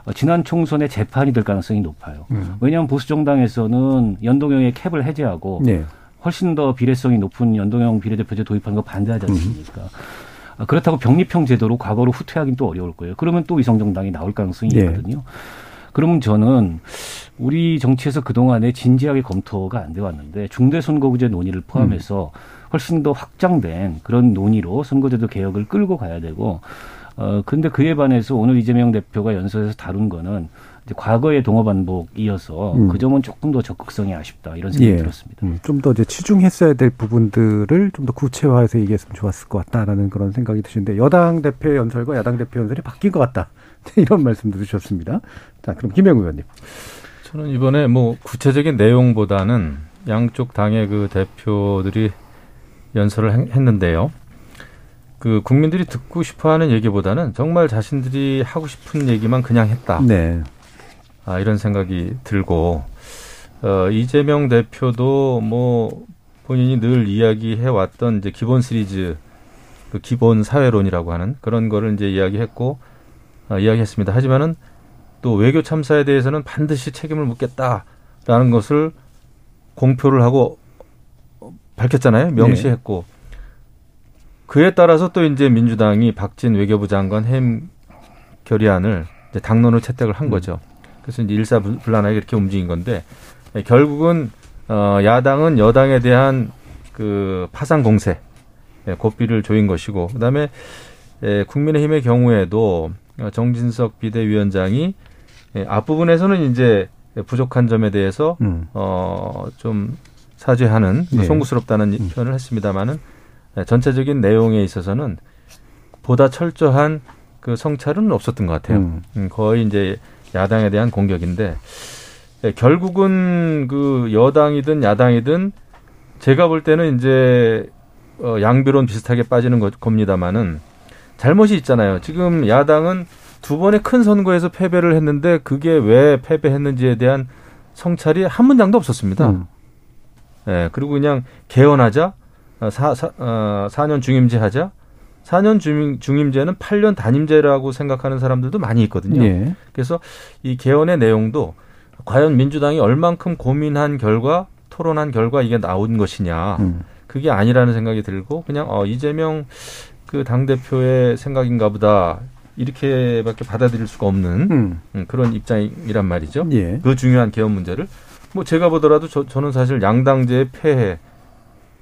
S8: 어, 지난 총선에 재판이 될 가능성이 높아요.
S2: 음.
S8: 왜냐하면 보수 정당에서는 연동형의 캡을 해제하고
S2: 네.
S8: 훨씬 더 비례성이 높은 연동형 비례대표제 도입하는 거 반대하지 않습니까? 아, 그렇다고 병립형 제도로 과거로 후퇴하기는 또 어려울 거예요. 그러면 또 위성정당이 나올 가능성이
S2: 네.
S8: 있거든요. 그러면 저는 우리 정치에서 그동안에 진지하게 검토가 안 돼 왔는데 중대선거구제 논의를 포함해서 훨씬 더 확장된 그런 논의로 선거제도 개혁을 끌고 가야 되고 어 근데 그에 반해서 오늘 이재명 대표가 연설에서 다룬 거는 이제 과거의 동어 반복이어서
S2: 음.
S8: 그 점은 조금 더 적극성이 아쉽다 이런 생각이
S2: 예.
S8: 들었습니다.
S2: 음, 좀더 이제 치중했어야 될 부분들을 좀 더 구체화해서 얘기했으면 좋았을 것 같다라는 그런 생각이 드시는데 여당 대표 연설과 야당 대표 연설이 바뀐 것 같다 [laughs] 이런 말씀도 주셨습니다. 자 그럼 김영 의원님.
S6: 저는 이번에 뭐 구체적인 내용보다는 양쪽 당의 그 대표들이 연설을 행- 했는데요. 그 국민들이 듣고 싶어하는 얘기보다는 정말 자신들이 하고 싶은 얘기만 그냥 했다.
S2: 네.
S6: 아, 이런 생각이 들고 어, 이재명 대표도 뭐 본인이 늘 이야기해 왔던 이제 기본 시리즈 그 기본 사회론이라고 하는 그런 거를 이제 이야기했고 어, 이야기했습니다. 하지만은 또 외교 참사에 대해서는 반드시 책임을 묻겠다라는 것을 공표를 하고 어, 밝혔잖아요. 명시했고 그에 따라서 또 이제 민주당이 박진 외교부 장관 해임 결의안을 이제 당론으로 채택을 한 거죠. 그래서 이제 일사불란하게 이렇게 움직인 건데 예, 결국은 어 야당은 여당에 대한 그 파상 공세 예, 고삐를 조인 것이고 그다음에 예, 국민의힘의 경우에도 어, 정진석 비대위원장이 예, 앞부분에서는 이제 부족한 점에 대해서
S2: 음.
S6: 어좀 사죄하는
S2: 네.
S6: 송구스럽다는
S2: 음.
S6: 표현을 했습니다마는 예, 전체적인 내용에 있어서는 보다 철저한 그 성찰은 없었던 것 같아요.
S2: 음.
S6: 음, 거의 이제 야당에 대한 공격인데 예, 결국은 그 여당이든 야당이든 제가 볼 때는 이제 어, 양비론 비슷하게 빠지는 것, 겁니다만은 잘못이 있잖아요. 지금 야당은 두 번의 큰 선거에서 패배를 했는데 그게 왜 패배했는지에 대한 성찰이 한 문장도 없었습니다.
S2: 음.
S6: 예, 그리고 그냥 개헌하자, 어, 사, 사, 어, 4년 중임제 하자. 4년 중임, 중임제는 8년 단임제라고 생각하는 사람들도 많이 있거든요.
S2: 예.
S6: 그래서 이 개헌의 내용도 과연 민주당이 얼만큼 고민한 결과, 토론한 결과 이게 나온 것이냐.
S2: 음.
S6: 그게 아니라는 생각이 들고 그냥 어, 이재명 그 당 대표의 생각인가 보다. 이렇게밖에 받아들일 수가 없는
S2: 음.
S6: 음, 그런 입장이란 말이죠.
S2: 예.
S6: 그 중요한 개헌 문제를 뭐 제가 보더라도 저, 저는 사실 양당제의 폐해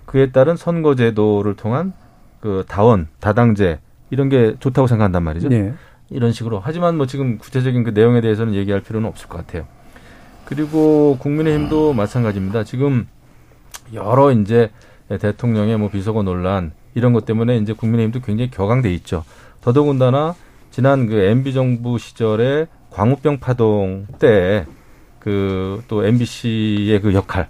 S6: 그에 따른 선거제도를 통한 그 다원 다당제 이런 게 좋다고 생각한단 말이죠.
S2: 예.
S6: 이런 식으로 하지만 뭐 지금 구체적인 그 내용에 대해서는 얘기할 필요는 없을 것 같아요. 그리고 국민의힘도 마찬가지입니다. 지금 여러 이제 대통령의 뭐 비서관 논란 이런 것 때문에 이제 국민의힘도 굉장히 격앙돼 있죠. 더더군다나 지난 그 MB 정부 시절에 광우병 파동 때 그 또 MBC의 그 역할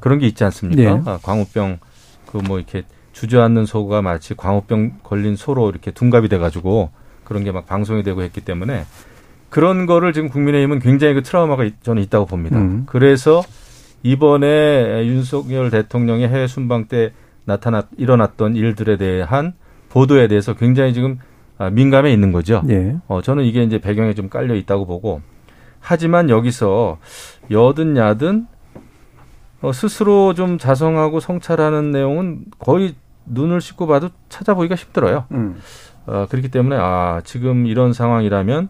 S6: 그런 게 있지 않습니까?
S2: 네.
S6: 아, 광우병 그 뭐 이렇게 주저앉는 소가 마치 광우병 걸린 소로 이렇게 둔갑이 돼가지고 그런 게 막 방송이 되고 했기 때문에 그런 거를 지금 국민의힘은 굉장히 그 트라우마가 있- 저는 있다고 봅니다.
S2: 음.
S6: 그래서 이번에 윤석열 대통령의 해외 순방 때 나타났 일어났던 일들에 대한 보도에 대해서 굉장히 지금 아, 민감해 있는 거죠.
S2: 예.
S6: 어, 저는 이게 이제 배경에 좀 깔려 있다고 보고 하지만 여기서 여든 야든 어, 스스로 좀 자성하고 성찰하는 내용은 거의 눈을 씻고 봐도 찾아보기가 힘들어요.
S2: 음.
S6: 어, 그렇기 때문에 아 지금 이런 상황이라면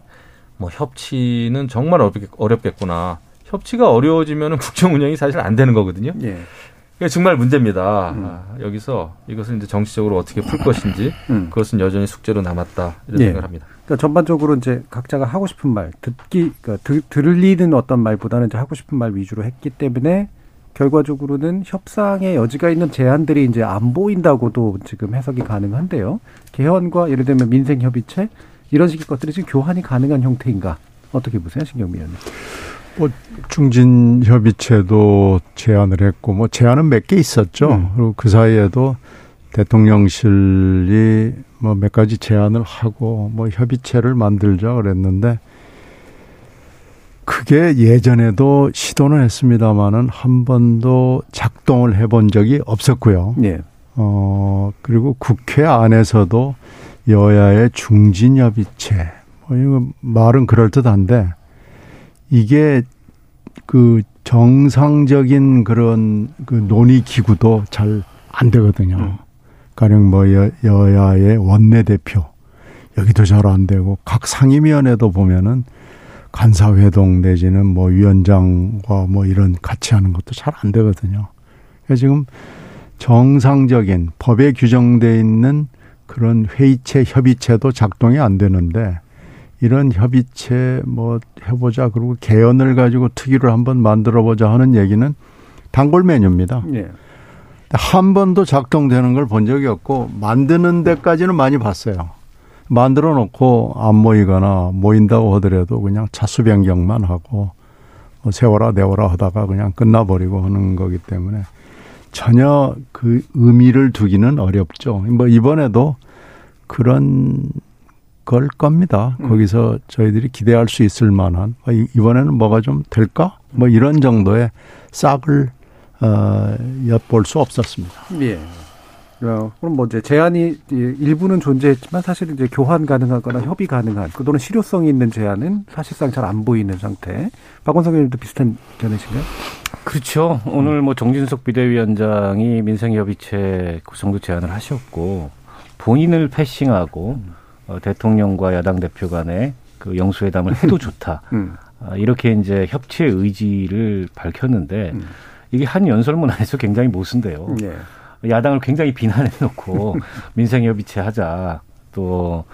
S6: 뭐 협치는 정말 어렵겠, 구나 협치가 어려워지면 [laughs] 국정 운영이 사실 안 되는 거거든요. 예. 이게 정말 문제입니다. 음. 아, 여기서 이것을 이제 정치적으로 어떻게 풀 것인지 음. 그것은 여전히 숙제로 남았다 이런 예. 생각을 합니다.
S2: 그러니까 전반적으로 이제 각자가 하고 싶은 말, 듣기, 그러니까 들, 들리는 어떤 말보다는 이제 하고 싶은 말 위주로 했기 때문에 결과적으로는 협상의 여지가 있는 제안들이 이제 안 보인다고도 지금 해석이 가능한데요. 개헌과 예를 들면 민생 협의체 이런 식의 것들이 지금 교환이 가능한 형태인가 어떻게 보세요, 신경미 의원님?
S7: 뭐 중진 협의체도 제안을 했고 뭐 제안은 몇 개 있었죠. 음. 그리고 그 사이에도 대통령실이 뭐 몇 가지 제안을 하고 뭐 협의체를 만들자 그랬는데 그게 예전에도 시도는 했습니다마는 한 번도 작동을 해본 적이 없었고요. 네. 어 그리고 국회 안에서도 여야의 중진 협의체 뭐 이거 말은 그럴 듯한데 이게 그 정상적인 그런 그 논의 기구도 잘 안 되거든요. 음. 가령 뭐 여, 여야의 원내대표 여기도 잘 안 되고 각 상임위원회도 보면은 간사회동 내지는 뭐 위원장과 뭐 이런 같이 하는 것도 잘 안 되거든요. 그래서 지금 정상적인 법에 규정돼 있는 그런 회의체 협의체도 작동이 안 되는데 이런 협의체 뭐 해보자 그리고 개헌을 가지고 특위를 한번 만들어 보자 하는 얘기는 단골 메뉴입니다. 네. 한 번도 작동되는 걸 본 적이 없고 만드는 데까지는 많이 봤어요. 만들어 놓고 안 모이거나 모인다고 하더라도 그냥 차수 변경만 하고 뭐 세워라 내워라 하다가 그냥 끝나버리고 하는 거기 때문에 전혀 그 의미를 두기는 어렵죠. 뭐 이번에도 그런 걸 겁니다. 음. 거기서 저희들이 기대할 수 있을 만한 아, 이번에는 뭐가 좀 될까? 뭐 이런 정도의 싹을 어, 엿볼 수 없었습니다.
S2: 예. 어, 그럼 뭐 이제 제안이 일부는 존재했지만 사실 이제 교환 가능하거나 협의 가능한 그 또는 실효성이 있는 제안은 사실상 잘 안 보이는 상태. 박원석 의원도 비슷한 견해신가요?
S8: 그렇죠. 오늘 뭐 정진석 비대위원장이 민생협의체 구성도 제안을 하셨고 본인을 패싱하고 음. 어, 대통령과 야당 대표 간에 그 영수회담을 해도 [laughs] 좋다. 음. 아, 이렇게 이제 협치의 의지를 밝혔는데 음. 이게 한 연설문 안에서 굉장히 모순돼요. 네. 야당을 굉장히 비난해 놓고 [laughs] 민생협의체 하자. 또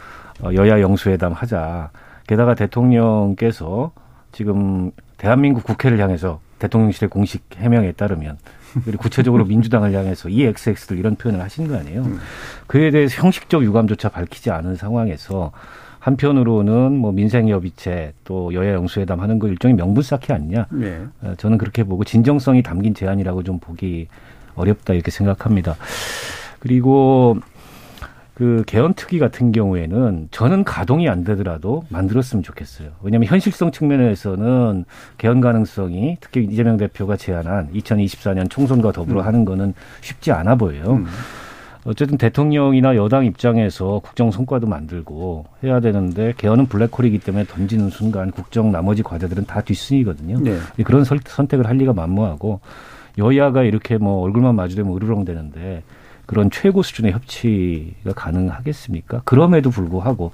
S8: 어, 여야 영수회담 하자. 게다가 대통령께서 지금 대한민국 국회를 향해서 대통령실의 공식 해명에 따르면 그리고 구체적으로 민주당을 향해서 이 XX들 이런 표현을 하신 거 아니에요. 음. 그에 대해서 형식적 유감조차 밝히지 않은 상황에서 한편으로는 뭐 민생협의체 또 여야 영수회담 하는 거 일종의 명분 쌓기 아니냐. 네. 어, 저는 그렇게 보고 진정성이 담긴 제안이라고 좀 보기 어렵다 이렇게 생각합니다. 그리고 그 개헌 특위 같은 경우에는 저는 가동이 안 되더라도 만들었으면 좋겠어요. 왜냐하면 현실성 측면에서는 개헌 가능성이 특히 이재명 대표가 제안한 2024년 총선과 더불어 음. 하는 거는 쉽지 않아 보여요. 음. 어쨌든 대통령이나 여당 입장에서 국정 성과도 만들고 해야 되는데 개헌은 블랙홀이기 때문에 던지는 순간 국정 나머지 과제들은 다 뒷순이거든요. 네. 그런 선택을 할 리가 만무하고 여야가 이렇게 뭐 얼굴만 마주되면 으르렁대는데 그런 최고 수준의 협치가 가능하겠습니까? 그럼에도 불구하고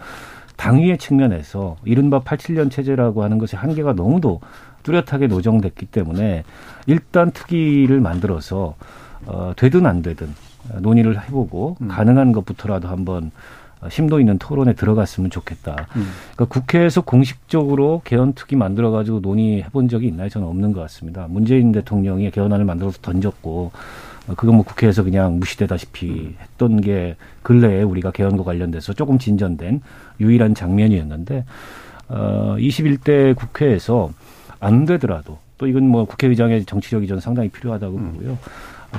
S8: 당위의 측면에서 이른바 87년 체제라고 하는 것의 한계가 너무도 뚜렷하게 노정됐기 때문에 일단 특위를 만들어서 어, 되든 안 되든 논의를 해보고 음. 가능한 것부터라도 한번 심도 있는 토론에 들어갔으면 좋겠다. 음. 그러니까 국회에서 공식적으로 개헌 특위 만들어 가지고 논의해 본 적이 있나요? 저는 없는 것 같습니다. 문재인 대통령이 개헌안을 만들어서 던졌고 어, 그거 뭐 국회에서 그냥 무시되다시피 했던 게 근래에 우리가 개헌과 관련돼서 조금 진전된 유일한 장면이었는데 어 21대 국회에서 안 되더라도 또 이건 뭐 국회의장의 정치력 이전 상당히 필요하다고 음. 보고요.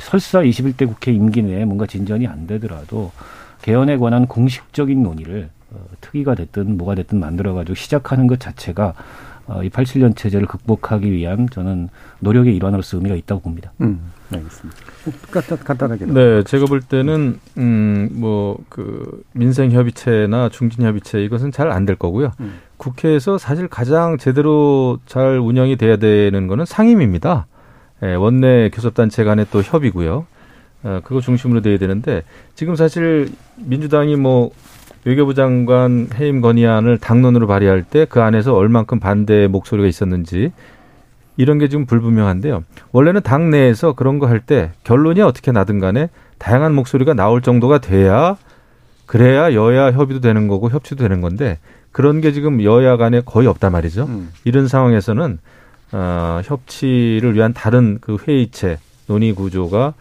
S8: 설사 21대 국회 임기 내에 뭔가 진전이 안 되더라도 개헌에 관한 공식적인 논의를 어, 특위가 됐든 뭐가 됐든 만들어가지고 시작하는 것 자체가 어, 이 87년 체제를 극복하기 위한 저는 노력의 일환으로서 의미가 있다고 봅니다. 음,
S2: 알겠습니다. 간단, 간단하게.
S6: 네, 제가 볼 때는 음, 뭐그 민생 협의체나 중진 협의체 이것은 잘 안 될 거고요. 음. 국회에서 사실 가장 제대로 잘 운영이 돼야 되는 거는 상임입니다. 예, 원내 교섭단체 간의 또 협의고요. 어, 그거 중심으로 돼야 되는데 지금 사실 민주당이 뭐 외교부 장관 해임 건의안을 당론으로 발의할 때 그 안에서 얼만큼 반대 목소리가 있었는지 이런 게 지금 불분명한데요. 원래는 당 내에서 그런 거 할 때 결론이 어떻게 나든 간에 다양한 목소리가 나올 정도가 돼야 그래야 여야 협의도 되는 거고 협치도 되는 건데 그런 게 지금 여야 간에 거의 없단 말이죠. 음. 이런 상황에서는 어, 협치를 위한 다른 그 회의체 논의 구조가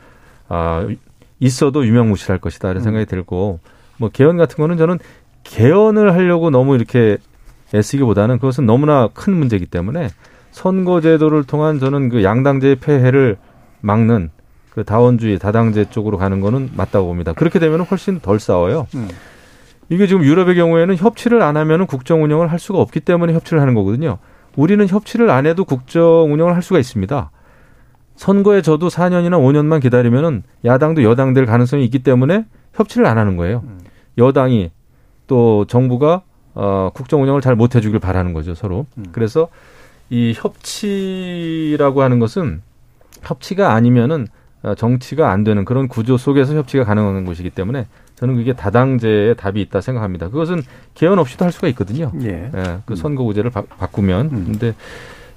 S6: 아, 있어도 유명무실할 것이다 이런 음. 생각이 음. 들고 뭐 개헌 같은 거는 저는 개헌을 하려고 너무 이렇게 애쓰기보다는 그것은 너무나 큰 문제이기 때문에 선거제도를 통한 저는 그 양당제의 폐해를 막는 그 다원주의 다당제 쪽으로 가는 거는 맞다고 봅니다. 그렇게 되면 훨씬 덜 싸워요. 음. 이게 지금 유럽의 경우에는 협치를 안 하면 국정 운영을 할 수가 없기 때문에 협치를 하는 거거든요. 우리는 협치를 안 해도 국정 운영을 할 수가 있습니다. 선거에 저도 4년이나 5년만 기다리면은 야당도 여당 될 가능성이 있기 때문에 협치를 안 하는 거예요. 음. 여당이 또 정부가 어 국정 운영을 잘 못 해주길 바라는 거죠 서로. 음. 그래서 이 협치라고 하는 것은 협치가 아니면은 어, 정치가 안 되는 그런 구조 속에서 협치가 가능한 것이기 때문에 저는 그게 다당제의 답이 있다 생각합니다. 그것은 개헌 없이도 할 수가 있거든요. 예. 예 그 선거구제를 바, 꾸면 음. 근데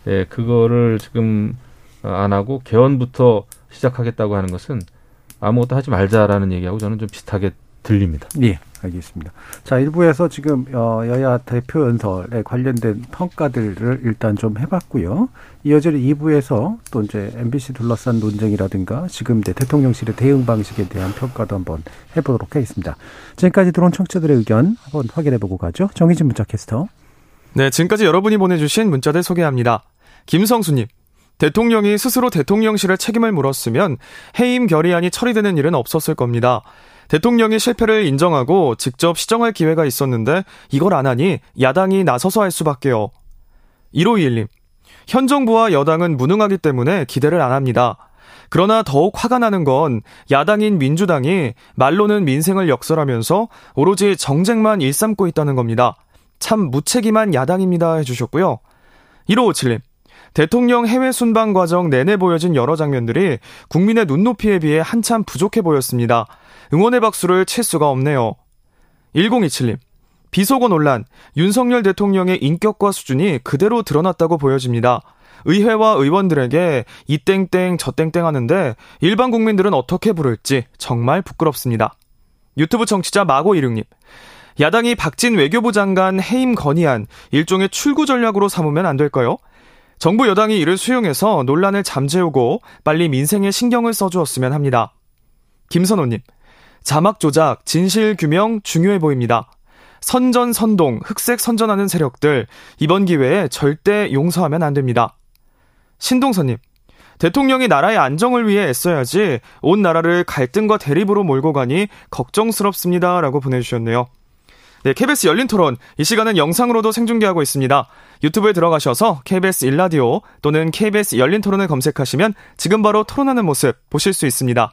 S6: 예, 그거를 지금 안 하고 개헌부터 시작하겠다고 하는 것은 아무것도 하지 말자라는 얘기하고 저는 좀 비슷하게 들립니다.
S2: 예. 알겠습니다. 자, 일부에서 지금 어, 여야 대표 연설에 관련된 평가들을 일단 좀 해봤고요. 이어지는 2부에서 또 이제 MBC 둘러싼 논쟁이라든가 지금 이제 대통령실의 대응 방식에 대한 평가도 한번 해보도록 하겠습니다. 지금까지 들어온 청취자들의 의견 한번 확인해보고 가죠. 정희진 문자 캐스터.
S9: 네, 지금까지 여러분이 보내주신 문자들 소개합니다. 김성수님. 대통령이 스스로 대통령실에 책임을 물었으면 해임 결의안이 처리되는 일은 없었을 겁니다. 대통령이 실패를 인정하고 직접 시정할 기회가 있었는데 이걸 안 하니 야당이 나서서 할 수밖에요. 1521님. 현 정부와 여당은 무능하기 때문에 기대를 안 합니다. 그러나 더욱 화가 나는 건 야당인 민주당이 말로는 민생을 역설하면서 오로지 정쟁만 일삼고 있다는 겁니다. 참 무책임한 야당입니다 해주셨고요. 1557님. 대통령 해외 순방 과정 내내 보여진 여러 장면들이 국민의 눈높이에 비해 한참 부족해 보였습니다. 응원의 박수를 칠 수가 없네요. 1027님. 비속어 논란, 윤석열 대통령의 인격과 수준이 그대로 드러났다고 보여집니다. 의회와 의원들에게 이 땡땡 저 땡땡 하는데 일반 국민들은 어떻게 부를지 정말 부끄럽습니다. 유튜브 청취자 마고16님. 야당이 박진 외교부 장관 해임 건의안 일종의 출구 전략으로 삼으면 안 될까요? 정부 여당이 이를 수용해서 논란을 잠재우고 빨리 민생에 신경을 써주었으면 합니다. 김선호님. 자막 조작, 진실 규명 중요해 보입니다. 선전 선동, 흑색 선전하는 세력들 이번 기회에 절대 용서하면 안 됩니다. 신동선님, 대통령이 나라의 안정을 위해 애써야지 온 나라를 갈등과 대립으로 몰고 가니 걱정스럽습니다라고 보내주셨네요. 네, KBS 열린 토론 이 시간은 영상으로도 생중계하고 있습니다. 유튜브에 들어가셔서 KBS 일라디오 또는 KBS 열린 토론을 검색하시면 지금 바로 토론하는 모습 보실 수 있습니다.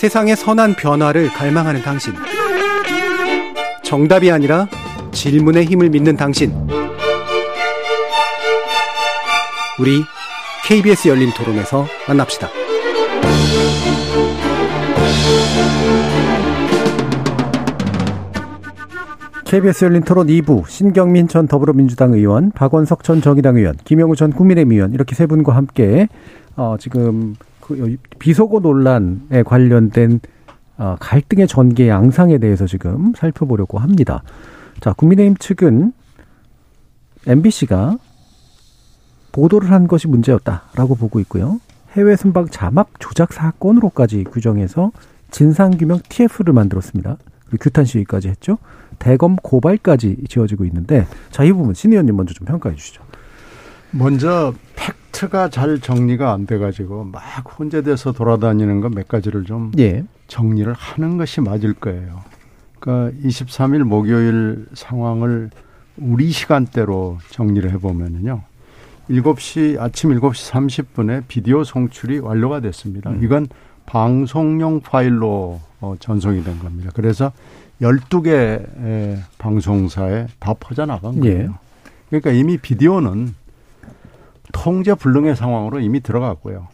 S2: 세상의 선한 변화를 갈망하는 당신. 정답이 아니라 질문의 힘을 믿는 당신. 우리 KBS 열린 토론에서 만납시다. KBS 열린 토론 2부 신경민 전 더불어민주당 의원, 박원석 전 정의당 의원, 김영우 전 국민의힘 의원 이렇게 세 분과 함께 어, 지금 그 비속어 논란에 관련된 어, 갈등의 전개 양상에 대해서 지금 살펴보려고 합니다. 자, 국민의힘 측은 MBC가 보도를 한 것이 문제였다라고 보고 있고요. 해외 순방 자막 조작 사건으로까지 규정해서 진상규명 TF를 만들었습니다. 그리고 규탄 시위까지 했죠. 대검 고발까지 지어지고 있는데 자, 이 부분 신 의원님 먼저 좀 평가해 주시죠.
S7: 먼저 팩트가 잘 정리가 안 돼가지고 막 혼재돼서 돌아다니는 것몇 가지를 좀 예. 정리를 하는 것이 맞을 거예요. 그러니까 23일 목요일 상황을 우리 시간대로 정리를 해보면은요. 7시, 아침 7시 30분에 비디오 송출이 완료가 됐습니다. 음. 이건 방송용 파일로 어, 전송이 된 겁니다. 그래서 12개 방송사에 다 퍼져나간 거예요. 예. 그러니까 이미 비디오는 통제 불능의 상황으로 이미 들어갔고요.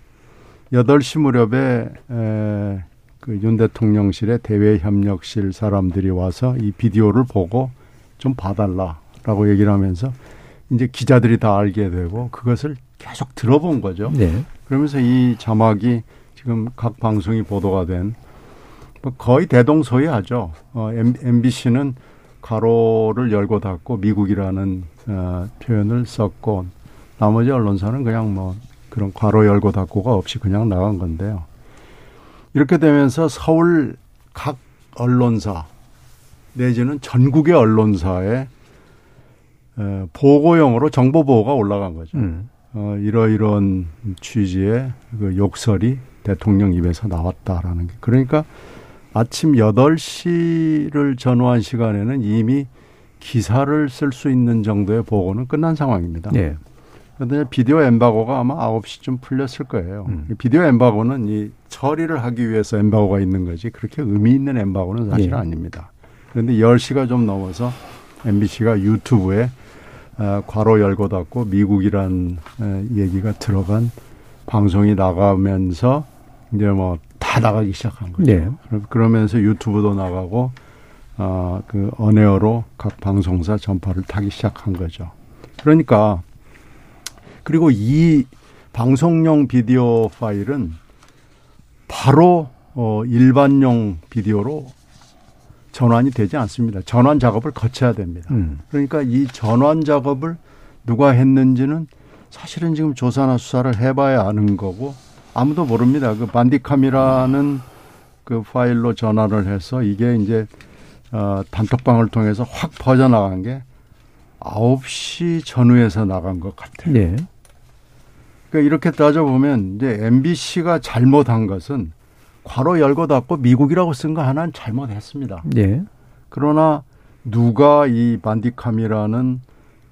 S7: 8시 무렵에 에, 그윤 대통령실의 대외협력실 사람들이 와서 이 비디오를 보고 좀 봐달라라고 얘기를 하면서 이제 기자들이 다 알게 되고 그것을 계속 들어본 거죠. 네. 그러면서 이 자막이 지금 각 방송이 보도가 된뭐 거의 대동소이하죠. 어, MBC는 가로를 열고 닫고 미국이라는 어, 표현을 썼고 나머지 언론사는 그냥 뭐 그런 괄호 열고 닫고가 없이 그냥 나간 건데요. 이렇게 되면서 서울 각 언론사 내지는 전국의 언론사에 어, 보고용으로 정보 보고가 올라간 거죠. 음. 어, 이러이러한 취지의 그 욕설이 대통령 입에서 나왔다라는 게. 그러니까 아침 8시를 전후한 시간에는 이미 기사를 쓸 수 있는 정도의 보고는 끝난 상황입니다. 네. 그런데 비디오 엠바고가 아마 9시쯤 풀렸을 거예요. 음. 비디오 엠바고는 이 처리를 하기 위해서 엠바고가 있는 거지 그렇게 의미 있는 엠바고는 사실 네. 아닙니다. 그런데 10시가 좀 넘어서 MBC가 유튜브에 어, 괄호 열고 닫고 미국이란 어, 얘기가 들어간 방송이 나가면서 이제 뭐 다 나가기 시작한 거죠. 네. 그러면서 유튜브도 나가고 어, 그 언에어로 각 방송사 전파를 타기 시작한 거죠. 그러니까 그리고 이 방송용 비디오 파일은 바로 어, 일반용 비디오로 전환이 되지 않습니다. 전환 작업을 거쳐야 됩니다. 음. 그러니까 이 전환 작업을 누가 했는지는 사실은 지금 조사나 수사를 해봐야 아는 거고 아무도 모릅니다. 그 반디캄이라는 그 파일로 전환을 해서 이게 이제 어, 단톡방을 통해서 확 퍼져나간 게 9시 전후에서 나간 것 같아요. 네. 그러니까 이렇게 따져보면 이제 MBC가 잘못한 것은 괄호 열고 닫고 미국이라고 쓴 거 하나는 잘못했습니다. 네. 그러나 누가 이 반디캄이라는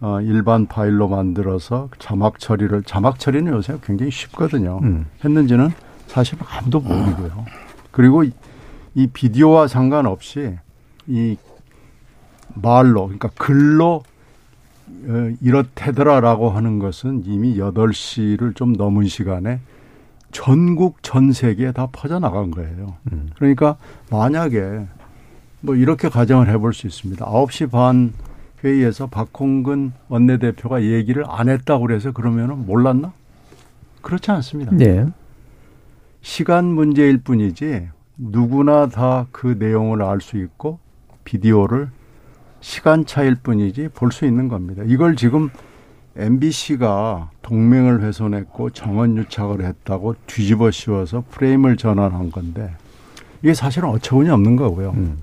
S7: 어, 일반 파일로 만들어서 자막 처리를 자막 처리는 요새 굉장히 쉽거든요. 음. 했는지는 사실 아무도 모르고요. 그리고 이, 이 비디오와 상관없이 이 말로 그러니까 글로 어, 이렇대더라라고 하는 것은 이미 8시를 좀 넘은 시간에 전국 전 세계에 다 퍼져나간 거예요. 음. 그러니까 만약에 뭐 이렇게 가정을 해볼 수 있습니다. 9시 반 회의에서 박홍근 원내대표가 얘기를 안 했다고 그래서 그러면은 몰랐나? 그렇지 않습니다. 네. 시간 문제일 뿐이지 누구나 다 그 내용을 알 수 있고 비디오를 시간 차일 뿐이지 볼 수 있는 겁니다. 이걸 지금 MBC가 동맹을 훼손했고 정원 유착을 했다고 뒤집어 씌워서 프레임을 전환한 건데 이게 사실은 어처구니 없는 거고요. 음.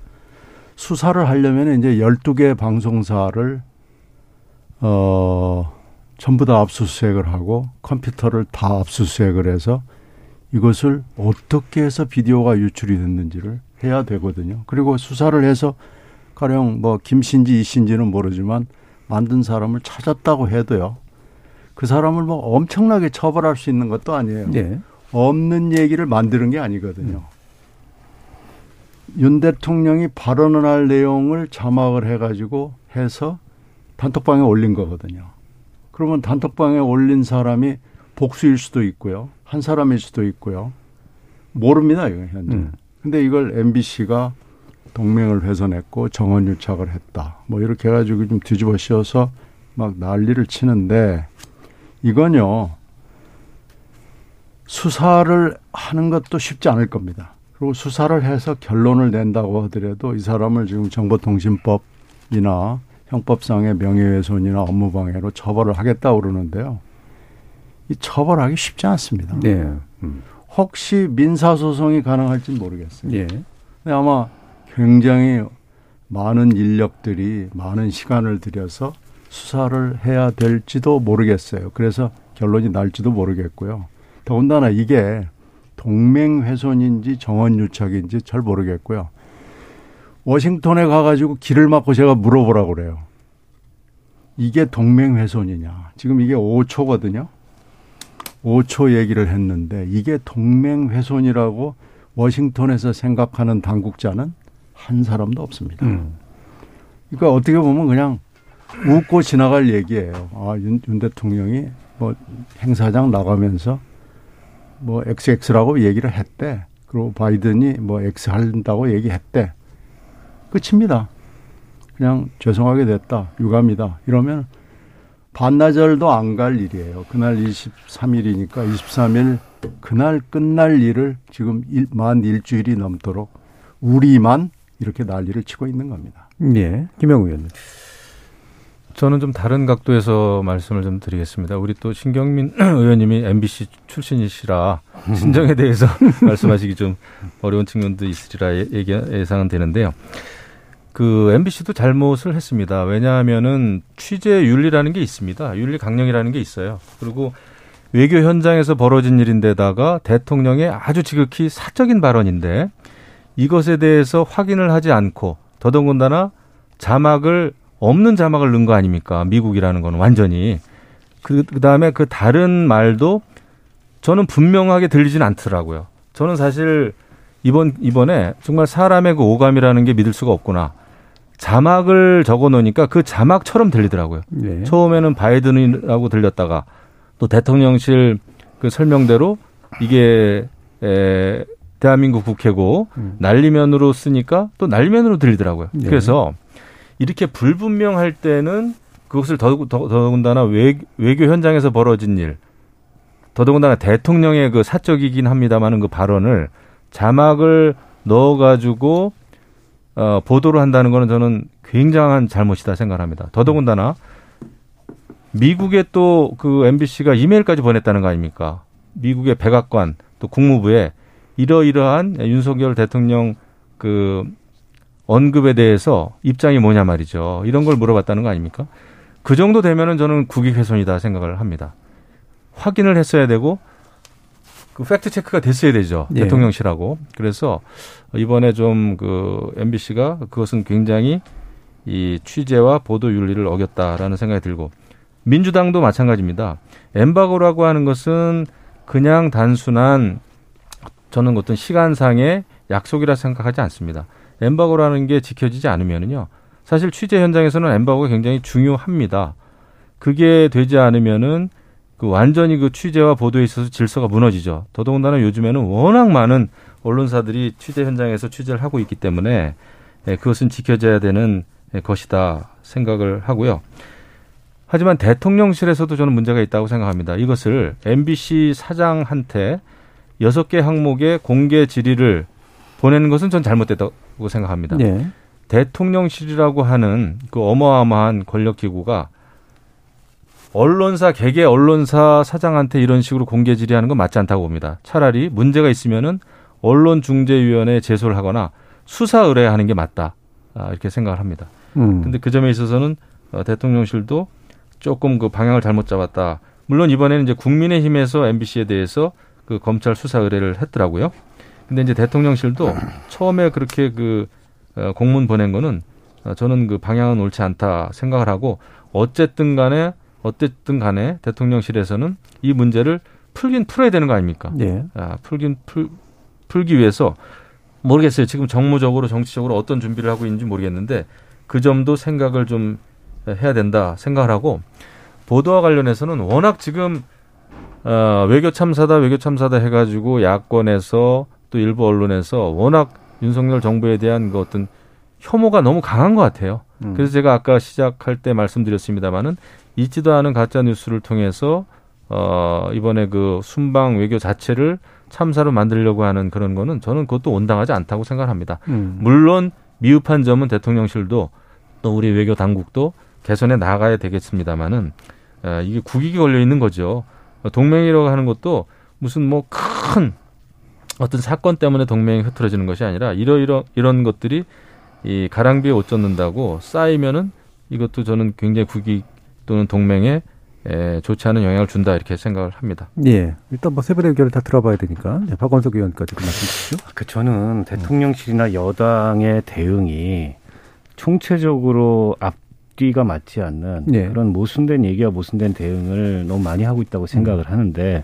S7: 수사를 하려면 이제 12개 방송사를 어 전부 다 압수수색을 하고 컴퓨터를 다 압수수색을 해서 이것을 어떻게 해서 비디오가 유출이 됐는지를 해야 되거든요. 그리고 수사를 해서 가령 뭐 김신지 이신지는 모르지만 만든 사람을 찾았다고 해도요. 그 사람을 뭐 엄청나게 처벌할 수 있는 것도 아니에요. 네. 없는 얘기를 만드는 게 아니거든요. 음. 윤 대통령이 발언을 할 내용을 자막을 해가지고 해서 단톡방에 올린 거거든요. 그러면 단톡방에 올린 사람이 복수일 수도 있고요. 한 사람일 수도 있고요. 모릅니다, 이거 현재. 음. 근데 이걸 MBC가 동맹을 훼손했고 정원 유착을 했다. 뭐 이렇게 해가지고 좀 뒤집어 씌워서 막 난리를 치는데 이건요 수사를 하는 것도 쉽지 않을 겁니다. 그리고 수사를 해서 결론을 낸다고 하더라도 이 사람을 지금 정보통신법이나 형법상의 명예훼손이나 업무방해로 처벌을 하겠다고 그러는데요. 이 처벌하기 쉽지 않습니다. 네. 음. 혹시 민사소송이 가능할지 모르겠어요. 네. 근데 아마 굉장히 많은 인력들이 많은 시간을 들여서 수사를 해야 될지도 모르겠어요. 그래서 결론이 날지도 모르겠고요. 더군다나 이게 동맹 훼손인지 정원 유착인지 잘 모르겠고요. 워싱턴에 가가지고 길을 막고 제가 물어보라고 그래요. 이게 동맹 훼손이냐. 지금 이게 5초거든요. 5초 얘기를 했는데 이게 동맹 훼손이라고 워싱턴에서 생각하는 당국자는 한 사람도 없습니다. 음. 그러니까 어떻게 보면 그냥 웃고 지나갈 얘기예요. 아, 윤, 윤 대통령이 뭐 행사장 나가면서 뭐 XX라고 얘기를 했대. 그리고 바이든이 뭐 X 한다고 얘기했대. 끝입니다. 그냥 죄송하게 됐다. 유감이다. 이러면 반나절도 안 갈 일이에요. 그날 23일이니까 23일 그날 끝날 일을 지금 일, 만 일주일이 넘도록 우리만 이렇게 난리를 치고 있는 겁니다.
S2: 예. 김영우 의원님.
S6: 저는 좀 다른 각도에서 말씀을 좀 드리겠습니다. 우리 또 신경민 [clears throat] 의원님이 MBC 출신이시라 신정에 대해서 [laughs] 말씀하시기 좀 어려운 측면도 있으리라 예, 예상은 되는데요. 그 MBC도 잘못을 했습니다. 왜냐하면은 취재 윤리라는 게 있습니다. 윤리 강령이라는 게 있어요. 그리고 외교 현장에서 벌어진 일인데다가 대통령의 아주 지극히 사적인 발언인데 이것에 대해서 확인을 하지 않고 더더군다나 자막을 없는 자막을 넣은 거 아닙니까? 미국이라는 건 완전히. 그, 그 다음에 그 다른 말도 저는 분명하게 들리진 않더라고요. 저는 사실 이번, 이번에 정말 사람의 그 오감이라는 게 믿을 수가 없구나. 자막을 적어 놓으니까 그 자막처럼 들리더라고요. 네. 처음에는 바이든이라고 들렸다가 또 대통령실 그 설명대로 이게 에, 대한민국 국회고 음. 날리면으로 쓰니까 또 날리면으로 들리더라고요. 네. 그래서 이렇게 불분명할 때는 그것을 더더, 더군다나 외, 외교 현장에서 벌어진 일, 더더군다나 대통령의 그 사적이긴 합니다만은 그 발언을 자막을 넣어가지고 어, 보도를 한다는 거는 저는 굉장한 잘못이다 생각합니다. 더더군다나 미국에 또 그 MBC가 이메일까지 보냈다는 거 아닙니까? 미국의 백악관 또 국무부에 이러이러한 윤석열 대통령 그 언급에 대해서 입장이 뭐냐 말이죠. 이런 걸 물어봤다는 거 아닙니까? 그 정도 되면은 저는 국익 훼손이다 생각을 합니다. 확인을 했어야 되고 그 팩트 체크가 됐어야 되죠. 예. 대통령실하고. 그래서 이번에 좀 그 MBC가 그것은 굉장히 이 취재와 보도 윤리를 어겼다라는 생각이 들고 민주당도 마찬가지입니다. 엠바고라고 하는 것은 그냥 단순한 저는 어떤 시간상의 약속이라 생각하지 않습니다. 엠바고라는 게 지켜지지 않으면은요. 사실 취재 현장에서는 엠바고가 굉장히 중요합니다. 그게 되지 않으면은 그 완전히 그 취재와 보도에 있어서 질서가 무너지죠. 더더군다나 요즘에는 워낙 많은 언론사들이 취재 현장에서 취재를 하고 있기 때문에 예, 그것은 지켜져야 되는 것이다 생각을 하고요. 하지만 대통령실에서도 저는 문제가 있다고 생각합니다. 이것을 MBC 사장한테 여섯 개 항목의 공개 질의를 보내는 것은 전 잘못됐다고 생각합니다. 네. 대통령실이라고 하는 그 어마어마한 권력 기구가 언론사 개개 언론사 사장한테 이런 식으로 공개 질의하는 건 맞지 않다고 봅니다. 차라리 문제가 있으면은 언론중재위원회에 제소를 하거나 수사 의뢰하는 게 맞다. 아, 이렇게 생각을 합니다. 음. 근데 그 점에 있어서는 어, 대통령실도 조금 그 방향을 잘못 잡았다. 물론 이번에는 이제 국민의힘에서 MBC에 대해서 그 검찰 수사 의뢰를 했더라고요. 근데 이제 대통령실도 처음에 그렇게 그 어, 공문 보낸 거는 어, 저는 그 방향은 옳지 않다 생각을 하고 어쨌든 간에 어쨌든 간에 대통령실에서는 이 문제를 풀긴 풀어야 되는 거 아닙니까? 예. 아, 풀긴 풀 풀기 위해서 모르겠어요. 지금 정무적으로 정치적으로 어떤 준비를 하고 있는지 모르겠는데 그 점도 생각을 좀 해야 된다 생각을 하고 보도와 관련해서는 워낙 지금 어, 외교 참사다 외교 참사다 해가지고 야권에서 또 일부 언론에서 워낙 윤석열 정부에 대한 그 어떤 혐오가 너무 강한 것 같아요. 음. 그래서 제가 아까 시작할 때 말씀드렸습니다마는 있지도 않은 가짜 뉴스를 통해서 어, 이번에 그 순방 외교 자체를 참사로 만들려고 하는 그런 거는 저는 그것도 온당하지 않다고 생각합니다. 음. 물론 미흡한 점은 대통령실도 또 우리 외교 당국도 개선해 나가야 되겠습니다만은 어, 이게 국익이 걸려 있는 거죠. 동맹이라고 하는 것도 무슨 뭐 큰 어떤 사건 때문에 동맹이 흐트러지는 것이 아니라 이러이러 이런 것들이 이 가랑비에 옷 젖는다고 쌓이면은 이것도 저는 굉장히 국익 또는 동맹에 에, 좋지 않은 영향을 준다 이렇게 생각을 합니다.
S2: 예. 일단 뭐 세부의 의견을 다 들어봐야 되니까 네, 박원석 의원까지 말씀 주시죠.
S8: 그 저는 대통령실이나 여당의 대응이 총체적으로 앞 앞뒤가 맞지 않는
S2: 네.
S8: 그런 모순된 얘기와 모순된 대응을 너무 많이 하고 있다고 생각을
S2: 음.
S8: 하는데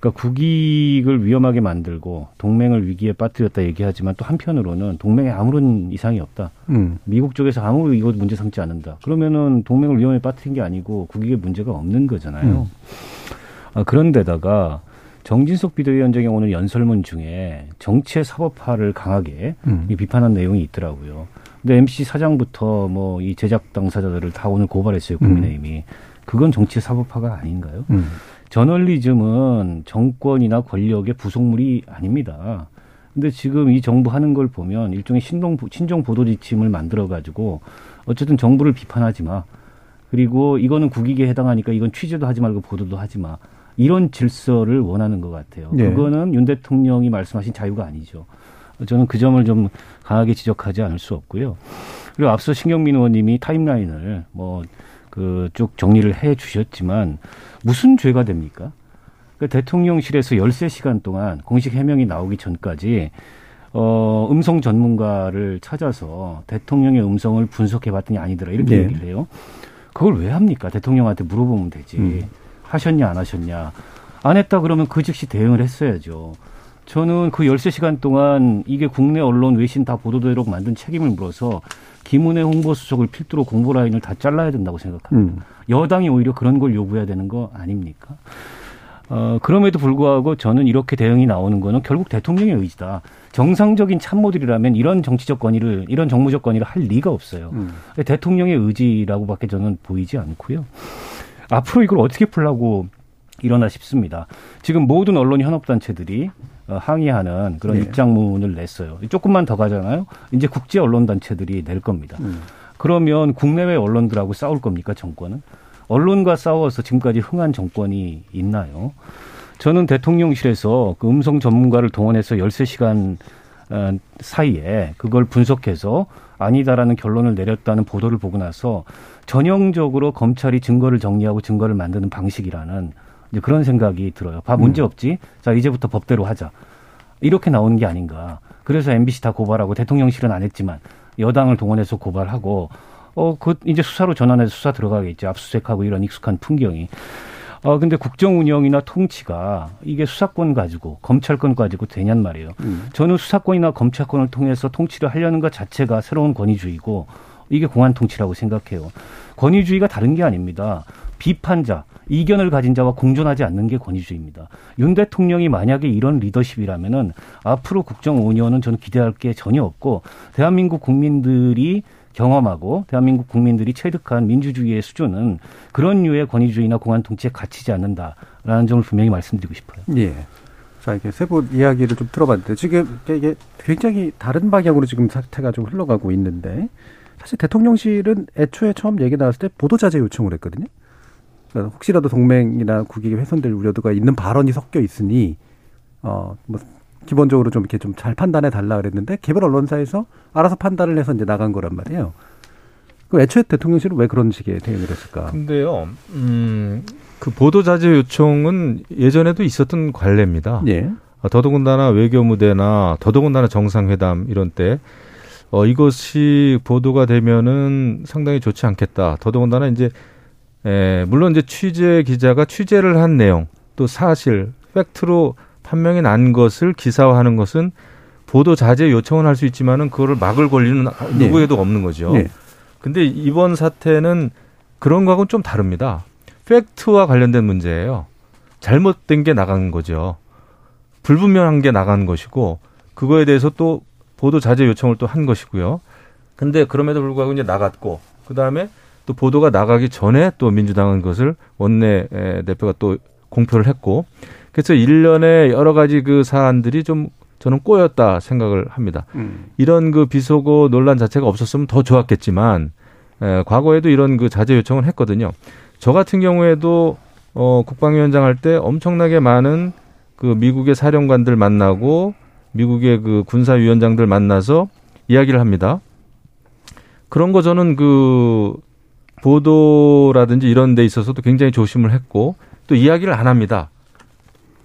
S8: 그러니까 국익을 위험하게 만들고 동맹을 위기에 빠뜨렸다 얘기하지만 또 한편으로는 동맹에 아무런 이상이 없다.
S2: 음.
S8: 미국 쪽에서 아무 이거 문제 삼지 않는다. 그러면은 동맹을 위험에 빠뜨린 게 아니고 국익에 문제가 없는 거잖아요. 아, 그런데다가 정진석 비대위원장이 오늘 연설문 중에 정치의 사법화를 강하게
S2: 음.
S8: 이 비판한 내용이 있더라고요. 근데 MC 사장부터 뭐 이 제작 당사자들을 다 오늘 고발했어요 국민의힘이. 그건 정치의 사법화가 아닌가요?
S2: 음.
S8: 저널리즘은 정권이나 권력의 부속물이 아닙니다. 근데 지금 이 정부 하는 걸 보면 일종의 신동, 신종 보도 지침을 만들어 가지고 어쨌든 정부를 비판하지 마. 그리고 이거는 국익에 해당하니까 이건 취재도 하지 말고 보도도 하지 마. 이런 질서를 원하는 것 같아요.
S2: 네.
S8: 그거는 윤 대통령이 말씀하신 자유가 아니죠. 저는 그 점을 좀 강하게 지적하지 않을 수 없고요. 그리고 앞서 신경민 의원님이 타임라인을 뭐 그 쭉 정리를 해 주셨지만 무슨 죄가 됩니까? 그 대통령실에서 13시간 동안 공식 해명이 나오기 전까지 어, 음성 전문가를 찾아서 대통령의 음성을 분석해 봤더니 아니더라. 이렇게
S2: 네.
S8: 얘기를 해요. 그걸 왜 합니까? 대통령한테 물어보면 되지.
S2: 음.
S8: 하셨냐, 안 하셨냐. 안 했다 그러면 그 즉시 대응을 했어야죠. 저는 그 13시간 동안 이게 국내 언론 외신 다 보도되도록 만든 책임을 물어서 김은혜 홍보수석을 필두로 공보 라인을 다 잘라야 된다고 생각합니다.
S2: 음.
S8: 여당이 오히려 그런 걸 요구해야 되는 거 아닙니까? 어, 그럼에도 불구하고 저는 이렇게 대응이 나오는 거는 결국 대통령의 의지다. 정상적인 참모들이라면 이런 정치적 건의를, 이런 정무적 건의를 할 리가 없어요.
S2: 음.
S8: 대통령의 의지라고밖에 저는 보이지 않고요. 앞으로 이걸 어떻게 풀라고 일어나 싶습니다. 지금 모든 언론 현업단체들이 어, 항의하는 그런
S2: 네.
S8: 입장문을 냈어요. 조금만 더 가잖아요. 이제 국제 언론 단체들이 낼 겁니다.
S2: 음.
S8: 그러면 국내외 언론들하고 싸울 겁니까 정권은? 언론과 싸워서 지금까지 흥한 정권이 있나요? 저는 대통령실에서 그 음성 전문가를 동원해서 13시간 어, 사이에 그걸 분석해서 아니다라는 결론을 내렸다는 보도를 보고 나서 전형적으로 검찰이 증거를 정리하고 증거를 만드는 방식이라는 이제 그런 생각이 들어요. 봐 문제 없지. 자 이제부터 법대로 하자. 이렇게 나오는 게 아닌가. 그래서 MBC 다 고발하고 대통령실은 안 했지만 여당을 동원해서 고발하고 어 그 이제 수사로 전환해서 수사 들어가겠죠. 압수수색하고 이런 익숙한 풍경이. 어 근데 국정 운영이나 통치가 이게 수사권 가지고 검찰권 가지고 되냔 말이에요. 저는 수사권이나 검찰권을 통해서 통치를 하려는 것 자체가 새로운 권위주의고 이게 공안 통치라고 생각해요. 권위주의가 다른 게 아닙니다. 비판자, 이견을 가진 자와 공존하지 않는 게 권위주의입니다. 윤 대통령이 만약에 이런 리더십이라면은 앞으로 국정 5년은 저는 기대할 게 전혀 없고 대한민국 국민들이 경험하고 대한민국 국민들이 체득한 민주주의의 수준은 그런 류의 권위주의나 공안 통치에 갇히지 않는다라는 점을 분명히 말씀드리고 싶어요.
S2: 예. 자, 이게 세 분 이야기를 좀 들어봤는데 지금 이게 굉장히 다른 방향으로 지금 사태가 좀 흘러가고 있는데 사실 대통령실은 애초에 처음 얘기 나왔을 때 보도자제 요청을 했거든요. 그러니까 혹시라도 동맹이나 국익이 훼손될 우려도가 있는 발언이 섞여 있으니 어뭐 기본적으로 좀 이렇게 좀 잘 판단해 달라 그랬는데 개별 언론사에서 알아서 판단을 해서 이제 나간 거란 말이에요. 그 애초에 대통령실은 왜 그런 식의 대응을 했을까?
S6: 근데요, 음, 그 보도 자제 요청은 예전에도 있었던 관례입니다.
S2: 예.
S6: 어, 더더군다나 외교 무대나 더더군다나 정상회담 이런 때 어, 이것이 보도가 되면은 상당히 좋지 않겠다. 더더군다나 이제 에, 물론 이제 취재 기자가 취재를 한 내용 또 사실 팩트로 판명이 난 것을 기사화하는 것은 보도 자제 요청은 할 수 있지만은 그거를 막을 권리는 누구에도 없는 거죠.
S2: 예.
S6: 근데 이번 사태는 그런 거하고는 좀 다릅니다. 팩트와 관련된 문제예요. 잘못된 게 나간 거죠. 불분명한 게 나간 것이고 그거에 대해서 또 보도 자제 요청을 또 한 것이고요. 근데 그럼에도 불구하고 이제 나갔고 그다음에 또 보도가 나가기 전에 또 민주당은 그것을 원내 에, 대표가 또 공표를 했고 그래서 일련의 여러 가지 그 사안들이 좀 저는 꼬였다 생각을 합니다.
S2: 음.
S6: 이런 그 비속어 논란 자체가 없었으면 더 좋았겠지만 에, 과거에도 이런 그 자제 요청을 했거든요. 저 같은 경우에도 어, 국방위원장 할 때 엄청나게 많은 그 미국의 사령관들 만나고 미국의 그 군사위원장들 만나서 이야기를 합니다. 그런 거 저는 그 보도라든지 이런 데 있어서도 굉장히 조심을 했고 또 이야기를 안 합니다.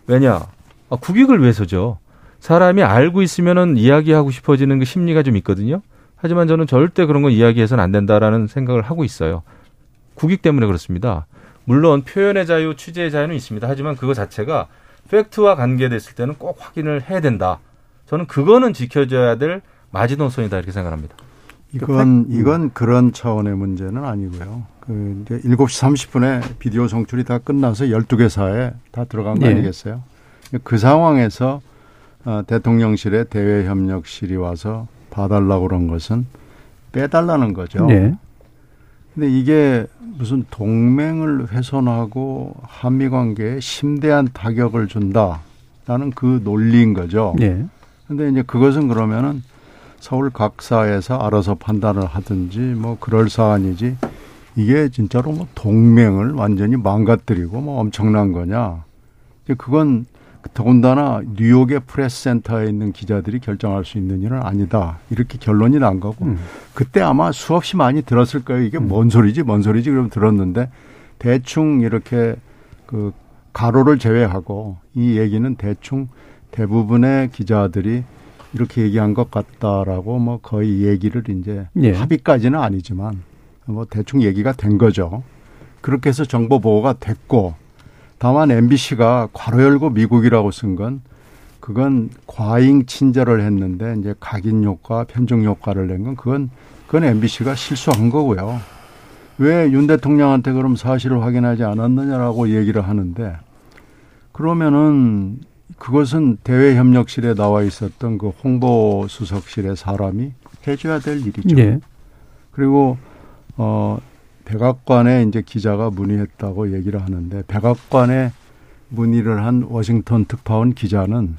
S6: 왜냐? 아, 국익을 위해서죠. 사람이 알고 있으면은 이야기하고 싶어지는 그 심리가 좀 있거든요. 하지만 저는 절대 그런 거 이야기해서는 안 된다라는 생각을 하고 있어요. 국익 때문에 그렇습니다. 물론 표현의 자유, 취재의 자유는 있습니다. 하지만 그거 자체가 팩트와 관계됐을 때는 꼭 확인을 해야 된다. 저는 그거는 지켜줘야 될 마지노선이다 이렇게 생각합니다.
S7: 이건 이건 그런 차원의 문제는 아니고요. 그 이제 7시 30분에 비디오 송출이 다 끝나서 12개 사에 다 들어간 거
S2: 예.
S7: 아니겠어요? 그 상황에서 어, 대통령실에 대외협력실이 와서 봐달라고 그런 것은 빼달라는 거죠.
S2: 네.
S7: 근데 이게 무슨 동맹을 훼손하고 한미 관계에 심대한 타격을 준다라는 그 논리인 거죠.
S2: 네.
S7: 근데 이제 그것은 그러면은 서울 각사에서 알아서 판단을 하든지 뭐 그럴 사안이지 이게 진짜로 뭐 동맹을 완전히 망가뜨리고 뭐 엄청난 거냐. 이제 그건 더군다나 뉴욕의 프레스 센터에 있는 기자들이 결정할 수 있는 일은 아니다. 이렇게 결론이 난 거고
S2: 음.
S7: 그때 아마 수없이 많이 들었을 거예요. 이게 뭔 소리지, 뭔 소리지 그럼 들었는데 대충 이렇게 그 가로를 제외하고 이 얘기는 대충 대부분의 기자들이 이렇게 얘기한 것 같다라고 뭐 거의 얘기를 이제
S2: 예.
S7: 합의까지는 아니지만 뭐 대충 얘기가 된 거죠. 그렇게 해서 정보 보호가 됐고 다만 MBC가 괄호 열고 미국이라고 쓴 건 그건 과잉 친절을 했는데 이제 각인 효과, 편중 효과를 낸 건 그건 그건 MBC가 실수한 거고요. 왜 윤 대통령한테 그럼 사실을 확인하지 않았느냐라고 얘기를 하는데 그러면은 그것은 대외협력실에 나와 있었던 그 홍보 수석실의 사람이 해줘야 될 일이죠.
S2: 네.
S7: 그리고 어 백악관에 이제 기자가 문의했다고 얘기를 하는데 백악관에 문의를 한 워싱턴 특파원 기자는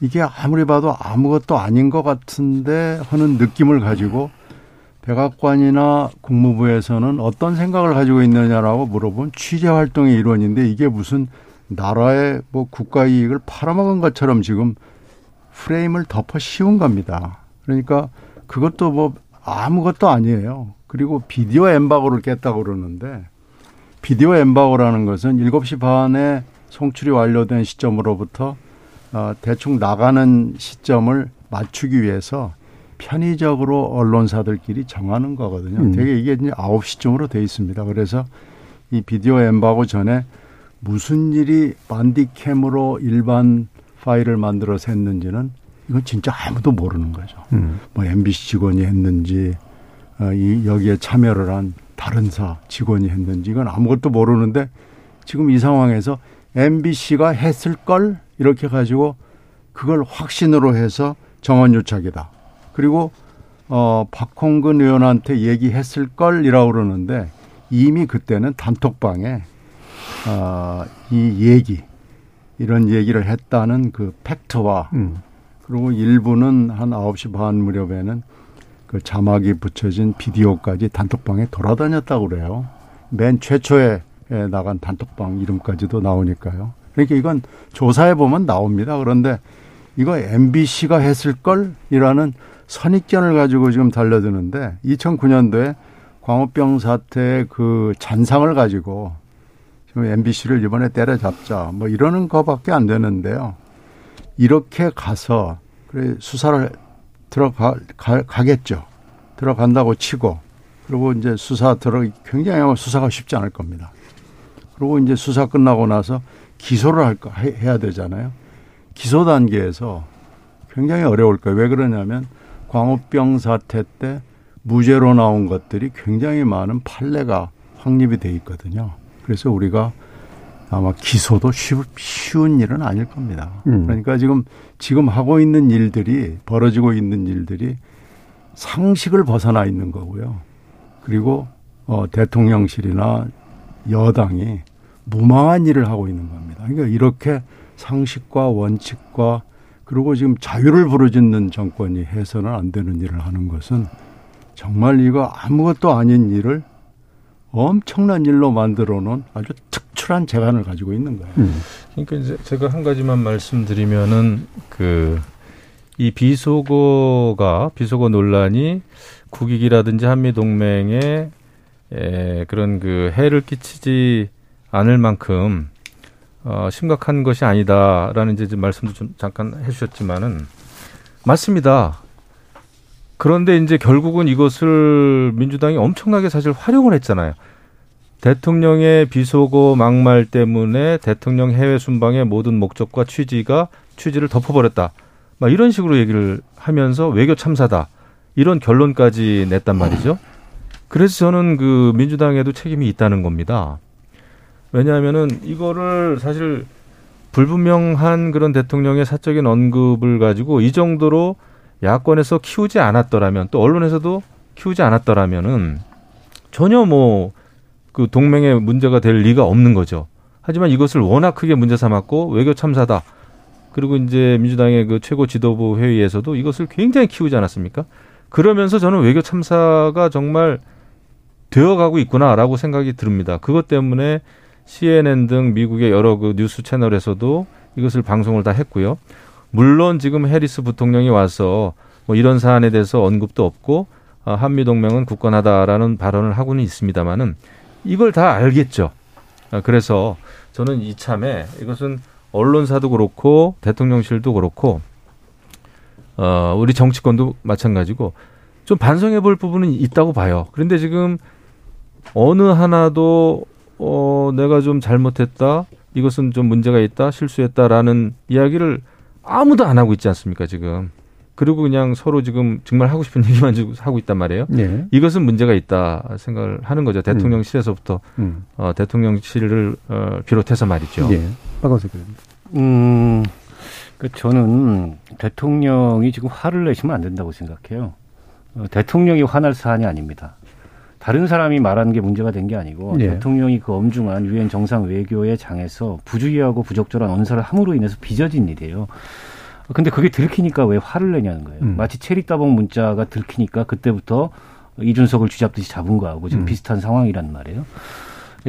S7: 이게 아무리 봐도 아무것도 아닌 것 같은데 하는 느낌을 가지고 백악관이나 국무부에서는 어떤 생각을 가지고 있느냐라고 물어본 취재 활동의 일원인데 이게 무슨 나라의 뭐 국가 이익을 팔아먹은 것처럼 지금 프레임을 덮어 씌운 겁니다. 그러니까 그것도 뭐 아무것도 아니에요. 그리고 비디오 엠바고를 깼다고 그러는데 비디오 엠바고라는 것은 7시 반에 송출이 완료된 시점으로부터 어, 대충 나가는 시점을 맞추기 위해서 편의적으로 언론사들끼리 정하는 거거든요.
S2: 음.
S7: 되게 이게 이제 9시쯤으로 돼 있습니다. 그래서 이 비디오 엠바고 전에 무슨 일이 반디캠으로 일반 파일을 만들어서 했는지는 이건 진짜 아무도 모르는 거죠.
S2: 음.
S7: 뭐 MBC 직원이 했는지 어, 이 여기에 참여를 한 다른 사 직원이 했는지 이건 아무것도 모르는데 지금 이 상황에서 MBC가 했을 걸 이렇게 가지고 그걸 확신으로 해서 정원 유착이다. 그리고 어 박홍근 의원한테 얘기했을 걸이라고 그러는데 이미 그때는 단톡방에 어 이 얘기 이런 얘기를 했다는 그 팩트와
S2: 음.
S7: 그리고 일부는 한 9시 반 무렵에는 그 자막이 붙여진 비디오까지 단톡방에 돌아다녔다고 그래요. 맨 최초에 나간 단톡방 이름까지도 나오니까요. 그러니까 이건 조사해 보면 나옵니다. 그런데 이거 MBC가 했을 걸이라는 선입견을 가지고 지금 달려드는데 2009년도에 광우병 사태의 그 잔상을 가지고 지금 MBC를 이번에 때려잡자 뭐 이러는 거밖에 안 되는데요. 이렇게 가서 수사를 들어가 가, 가겠죠. 들어간다고 치고 그리고 이제 수사 들어 굉장히 수사가 쉽지 않을 겁니다. 그리고 이제 수사 끝나고 나서 기소를 할까 해야 되잖아요. 기소 단계에서 굉장히 어려울 거예요. 왜 그러냐면 광우병 사태 때 무죄로 나온 것들이 굉장히 많은 판례가 확립이 돼 있거든요. 그래서 우리가 아마 기소도 쉬, 쉬운 일은 아닐 겁니다.
S2: 음.
S7: 그러니까 지금 지금 하고 있는 일들이 벌어지고 있는 일들이 상식을 벗어나 있는 거고요. 그리고 어, 대통령실이나 여당이 무망한 일을 하고 있는 겁니다. 그러니까 이렇게 상식과 원칙과 그리고 지금 자유를 부르짖는 정권이 해서는 안 되는 일을 하는 것은 정말 이거 아무것도 아닌 일을 엄청난 일로 만들어 놓은 아주 특출한 재간을 가지고 있는 거예요.
S2: 음.
S6: 그러니까 이제 제가 한 가지만 말씀드리면은 그 이 비속어가 비속어 논란이 국익이라든지 한미 동맹에 에, 그런 그 해를 끼치지 않을 만큼 어, 심각한 것이 아니다라는 이제 좀 말씀도 좀 잠깐 해 주셨지만은 맞습니다. 그런데 이제 결국은 이것을 민주당이 엄청나게 사실 활용을 했잖아요. 대통령의 비속어 막말 때문에 대통령 해외 순방의 모든 목적과 취지가 취지를 덮어버렸다. 막 이런 식으로 얘기를 하면서 외교 참사다. 이런 결론까지 냈단 말이죠. 그래서 저는 그 민주당에도 책임이 있다는 겁니다. 왜냐하면은 이거를 사실 불분명한 그런 대통령의 사적인 언급을 가지고 이 정도로 야권에서 키우지 않았더라면 또 언론에서도 키우지 않았더라면은 전혀 뭐 그 동맹에 문제가 될 리가 없는 거죠. 하지만 이것을 워낙 크게 문제 삼았고 외교 참사다. 그리고 이제 민주당의 그 최고 지도부 회의에서도 이것을 굉장히 키우지 않았습니까? 그러면서 저는 외교 참사가 정말 되어가고 있구나라고 생각이 듭니다. 그것 때문에 CNN 등 미국의 여러 그 뉴스 채널에서도 이것을 방송을 다 했고요. 물론 지금 해리스 부통령이 와서 뭐 이런 사안에 대해서 언급도 없고 아, 한미 동맹은 굳건하다라는 발언을 하고는 있습니다만은 이걸 다 알겠죠. 아, 그래서 저는 이참에 이것은 언론사도 그렇고 대통령실도 그렇고 어 우리 정치권도 마찬가지고 좀 반성해 볼 부분은 있다고 봐요. 그런데 지금 어느 하나도 어 내가 좀 잘못했다. 이것은 좀 문제가 있다. 실수했다라는 이야기를 아무도 안 하고 있지 않습니까, 지금. 그리고 그냥 서로 지금 정말 하고 싶은 [laughs] 얘기만 하고 있단 말이에요.
S2: 네.
S6: 이것은 문제가 있다 생각을 하는 거죠. 대통령실에서부터
S2: 음.
S6: 어, 대통령실을 어, 비롯해서 말이죠.
S2: 예. 박원석.
S8: 음, 그 저는 대통령이 지금 화를 내시면 안 된다고 생각해요. 어, 대통령이 화날 사안이 아닙니다. 다른 사람이 말하는 게 문제가 된 게 아니고
S2: 예.
S8: 대통령이 그 엄중한 유엔 정상 외교의 장에서 부주의하고 부적절한 언사를 함으로 인해서 빚어진 일이에요. 근데 그게 들키니까 왜 화를 내냐는 거예요.
S2: 음.
S8: 마치 체리 따봉 문자가 들키니까 그때부터 이준석을 쥐잡듯이 잡은 거하고 지금
S2: 음.
S8: 비슷한 상황이란 말이에요.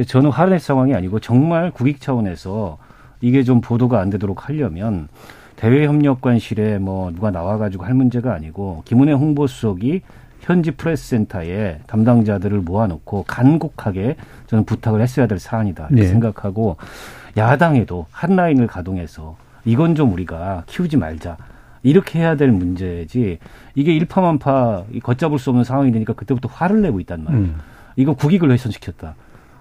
S8: 저는 화를 낼 상황이 아니고 정말 국익 차원에서 이게 좀 보도가 안 되도록 하려면 대외협력관실에 뭐 누가 나와가지고 할 문제가 아니고 김은혜 홍보수석이 현지 프레스 센터에 담당자들을 모아놓고 간곡하게 저는 부탁을 했어야 될 사안이다 이렇게
S2: 네.
S8: 생각하고 야당에도 한 라인을 가동해서 이건 좀 우리가 키우지 말자 이렇게 해야 될 문제지 이게 일파만파 이 걷잡을 수 없는 상황이 되니까 그때부터 화를 내고 있단 말이에요.
S2: 음.
S8: 이거 국익을 훼손시켰다.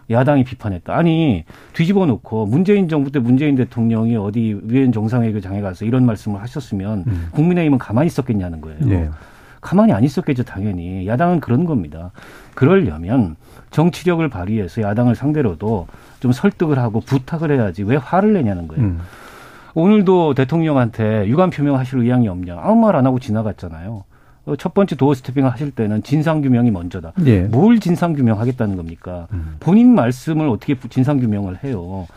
S8: 야당이 비판했다. 아니 뒤집어 놓고 문재인 정부 때 문재인 대통령이 어디 유엔 정상회의장에 가서 이런 말씀을 하셨으면
S2: 음.
S8: 국민의힘은 가만히 있었겠냐는 거예요.
S2: 예.
S8: 가만히 안 있었겠죠, 당연히. 야당은 그런 겁니다. 그러려면 정치력을 발휘해서 야당을 상대로도 좀 설득을 하고 부탁을 해야지 왜 화를 내냐는 거예요.
S2: 음.
S8: 오늘도 대통령한테 유감 표명하실 의향이 없냐 아무 말 안 하고 지나갔잖아요. 어, 첫 번째 도어 스태핑을 하실 때는 진상 규명이 먼저다.
S2: 예.
S8: 뭘 진상 규명하겠다는 겁니까?
S2: 음.
S8: 본인 말씀을 어떻게 진상 규명을 해요?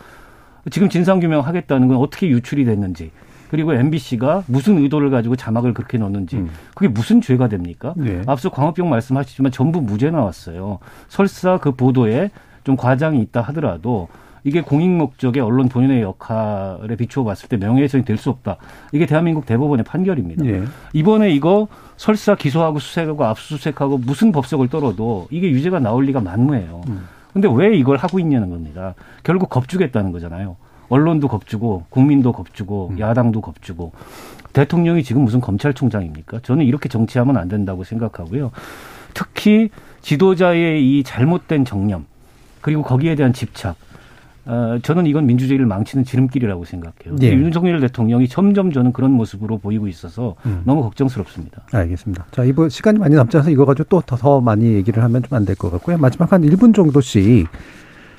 S8: 지금 진상 규명하겠다는 건 어떻게 유출이 됐는지 그리고 MBC가 무슨 의도를 가지고 자막을 그렇게 넣는지
S2: 음.
S8: 그게 무슨 죄가 됩니까?
S2: 예.
S8: 앞서 광우병 말씀하시지만 전부 무죄 나왔어요. 설사 그 보도에 좀 과장이 있다 하더라도 이게 공익 목적의 언론 본연의 역할에 비추어 봤을 때 명예훼손이 될 수 없다. 이게 대한민국 대법원의 판결입니다.
S2: 예.
S8: 이번에 이거 설사 기소하고 수색하고 압수수색하고 무슨 법석을 떨어도 이게 유죄가 나올 리가 만무해요.
S2: 음.
S8: 근데 왜 이걸 하고 있냐는 겁니다. 결국 겁주겠다는 거잖아요. 언론도 겁주고 국민도 겁주고
S2: 음.
S8: 야당도 겁주고 대통령이 지금 무슨 검찰총장입니까? 저는 이렇게 정치하면 안 된다고 생각하고요. 특히 지도자의 이 잘못된 정념 그리고 거기에 대한 집착 어, 저는 이건 민주주의를 망치는 지름길이라고 생각해요.
S2: 예.
S8: 윤석열 대통령이 점점 저는 그런 모습으로 보이고 있어서
S2: 음.
S8: 너무 걱정스럽습니다.
S2: 알겠습니다. 자, 이번 시간이 많이 남지 않아서 이거 가지고 또더더 많이 얘기를 하면 좀 안 될 것 같고요. 마지막 한 1분 정도씩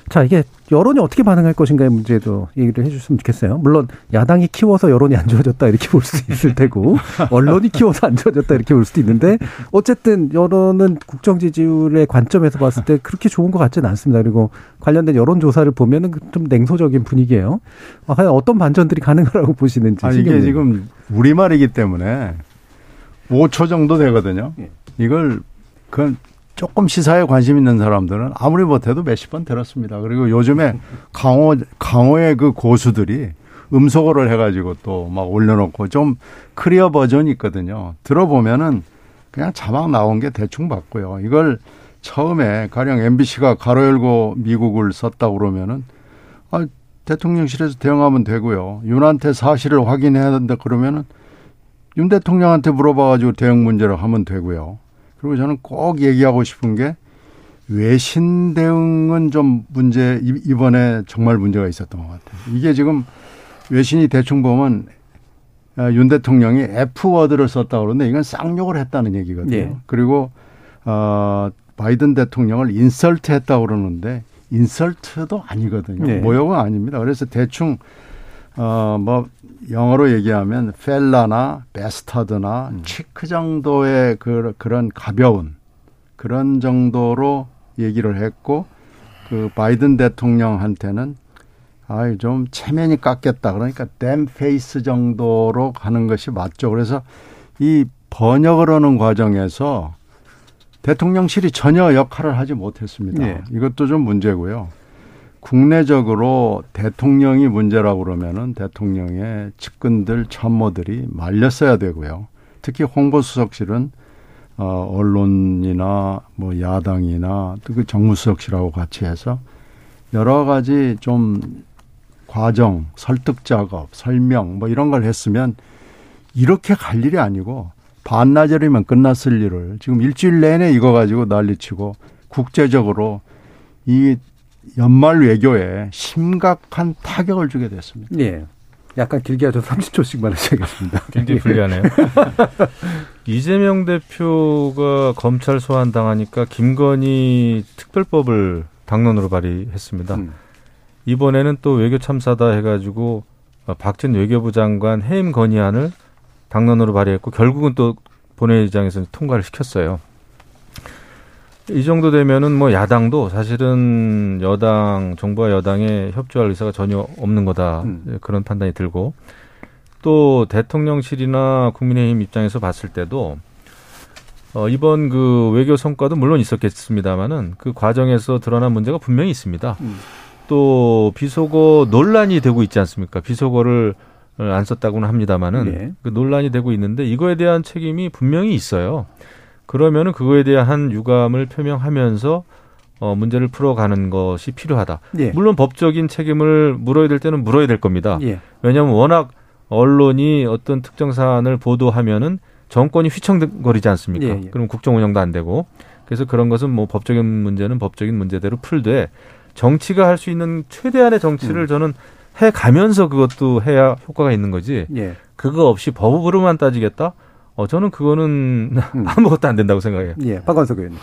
S2: 자, 이게 여론이 어떻게 반응할 것인가의 문제도 얘기를 해 주셨으면 좋겠어요. 물론 야당이 키워서 여론이 안 좋아졌다 이렇게 볼 수도 있을 테고 [laughs] 언론이 키워서 안 좋아졌다 이렇게 볼 수도 있는데 어쨌든 여론은 국정 지지율의 관점에서 봤을 때 그렇게 좋은 것 같지는 않습니다. 그리고 관련된 여론 조사를 보면은 좀 냉소적인 분위기예요. 아, 과연 어떤 반전들이 가능하라고 보시는지.
S7: 아니, 이게. 지금 우리말이기 때문에 5초 정도 되거든요.
S2: 예.
S7: 이걸 그 조금 시사에 관심 있는 사람들은 아무리 못해도 몇십 번 들었습니다. 그리고 요즘에 강호 강호의 그 고수들이 음소거를 해가지고 또 막 올려놓고 좀 클리어 버전이 있거든요. 들어보면은 그냥 자막 나온 게 대충 봤고요. 이걸 처음에 가령 MBC가 가로 열고 미국을 썼다 그러면은 아, 대통령실에서 대응하면 되고요. 윤한테 사실을 확인해야 된다 그러면은 윤 대통령한테 물어봐가지고 대응 문제로 하면 되고요. 그리고 저는 꼭 얘기하고 싶은 게 외신 대응은 좀 문제 이번에 정말 문제가 있었던 것 같아요. 이게 지금 외신이 대충 보면 아, 윤 대통령이 F word를 썼다 그러는데 이건 쌍욕을 했다는 얘기거든요. 예. 그리고 어 바이든 대통령을 insult 했다 그러는데 insult도 아니거든요. 예. 모욕은 아닙니다. 그래서 대충 어뭐 영어로 얘기하면 fella나 bastard나 음. chick 정도의 그 그런 가벼운 그런 정도로 얘기를 했고 그 바이든 대통령한테는 아이 좀 체면이 깎였다 그러니까 damn face 정도로 가는 것이 맞죠. 그래서 이 번역을 하는 과정에서 대통령실이 전혀 역할을 하지 못했습니다. 네. 이것도 좀 문제고요. 국내적으로 대통령이 문제라고 그러면은 대통령의 측근들 참모들이 말렸어야 되고요. 특히 홍보수석실은 어, 언론이나 뭐 야당이나 또 그 정무수석실하고 같이 해서 여러 가지 좀 과정, 설득 작업, 설명 뭐 이런 걸 했으면 이렇게 갈 일이 아니고 반나절이면 끝났을 일을 지금 일주일 내내 이거 가지고 난리치고 국제적으로 이 연말 외교에 심각한 타격을 주게 됐습니다.
S2: 예. 약간 길게 하죠. 30초씩만 하셔야겠습니다. [laughs]
S6: 굉장히 불리하네요. [laughs] 이재명 대표가 검찰 소환 당하니까 김건희 특별법을 당론으로 발의했습니다. 음. 이번에는 또 외교 참사다 해가지고 박진 외교부 장관 해임 건의안을 당론으로 발의했고 결국은 또 본회의장에서 통과를 시켰어요. 이 정도 되면은 뭐 야당도 사실은 여당 정부와 여당에 협조할 의사가 전혀 없는 거다 음. 그런 판단이 들고 또 대통령실이나 국민의힘 입장에서 봤을 때도 어 이번 그 외교 성과도 물론 있었겠습니다만은 그 과정에서 드러난 문제가 분명히 있습니다. 음. 또 비속어 논란이 되고 있지 않습니까? 비속어를 안 썼다고는 합니다만은 네. 그 논란이 되고 있는데 이거에 대한 책임이 분명히 있어요. 그러면은 그거에 대한 유감을 표명하면서 어, 문제를 풀어가는 것이 필요하다. 예. 물론 법적인 책임을 물어야 될 때는 물어야 될 겁니다. 예. 왜냐하면 워낙 언론이 어떤 특정 사안을 보도하면은 정권이 휘청거리지 않습니까? 예, 예. 그럼 국정 운영도 안 되고 그래서 그런 것은 뭐 법적인 문제는 법적인 문제대로 풀되 정치가 할 수 있는 최대한의 정치를 음. 저는 해 가면서 그것도 해야 효과가 있는 거지. 예. 그거 없이 법으로만 따지겠다? 어, 저는 그거는 음. [laughs] 아무것도 안 된다고 생각해요.
S2: 예, 박원석 의원님.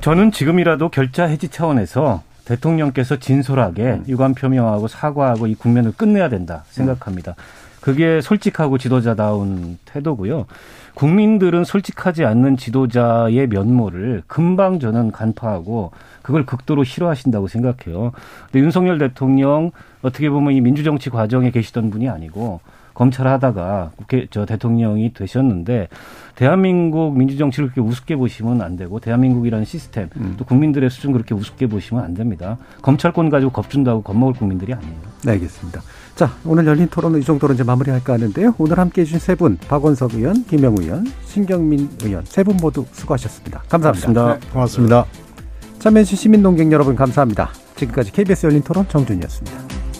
S8: 저는 지금이라도 결자 해지 차원에서 대통령께서 진솔하게 음. 유감 표명하고 사과하고 이 국면을 끝내야 된다 생각합니다. 그게 솔직하고 지도자다운 태도고요. 국민들은 솔직하지 않는 지도자의 면모를 금방 저는 간파하고 그걸 극도로 싫어하신다고 생각해요. 근데 윤석열 대통령 어떻게 보면 이 민주정치 과정에 계시던 분이 아니고 검찰 하다가 국회 저 대통령이 되셨는데 대한민국 민주정치를 그렇게 우습게 보시면 안 되고 대한민국이라는 시스템 음. 또 국민들의 수준 그렇게 우습게 보시면 안 됩니다. 검찰권 가지고 겁준다고 겁먹을 국민들이 아니에요.
S2: 네, 알겠습니다. 자, 오늘 열린 토론은 이 정도로 이제 마무리할까 하는데요. 오늘 함께 해주신 세 분, 박원석 의원, 김영 의원, 신경민 의원, 세 분 모두 수고하셨습니다. 감사합니다.
S7: 고맙습니다. 네, 고맙습니다.
S2: 참여해주신 시민 농객 여러분 감사합니다. 지금까지 KBS 열린 토론 정준이었습니다.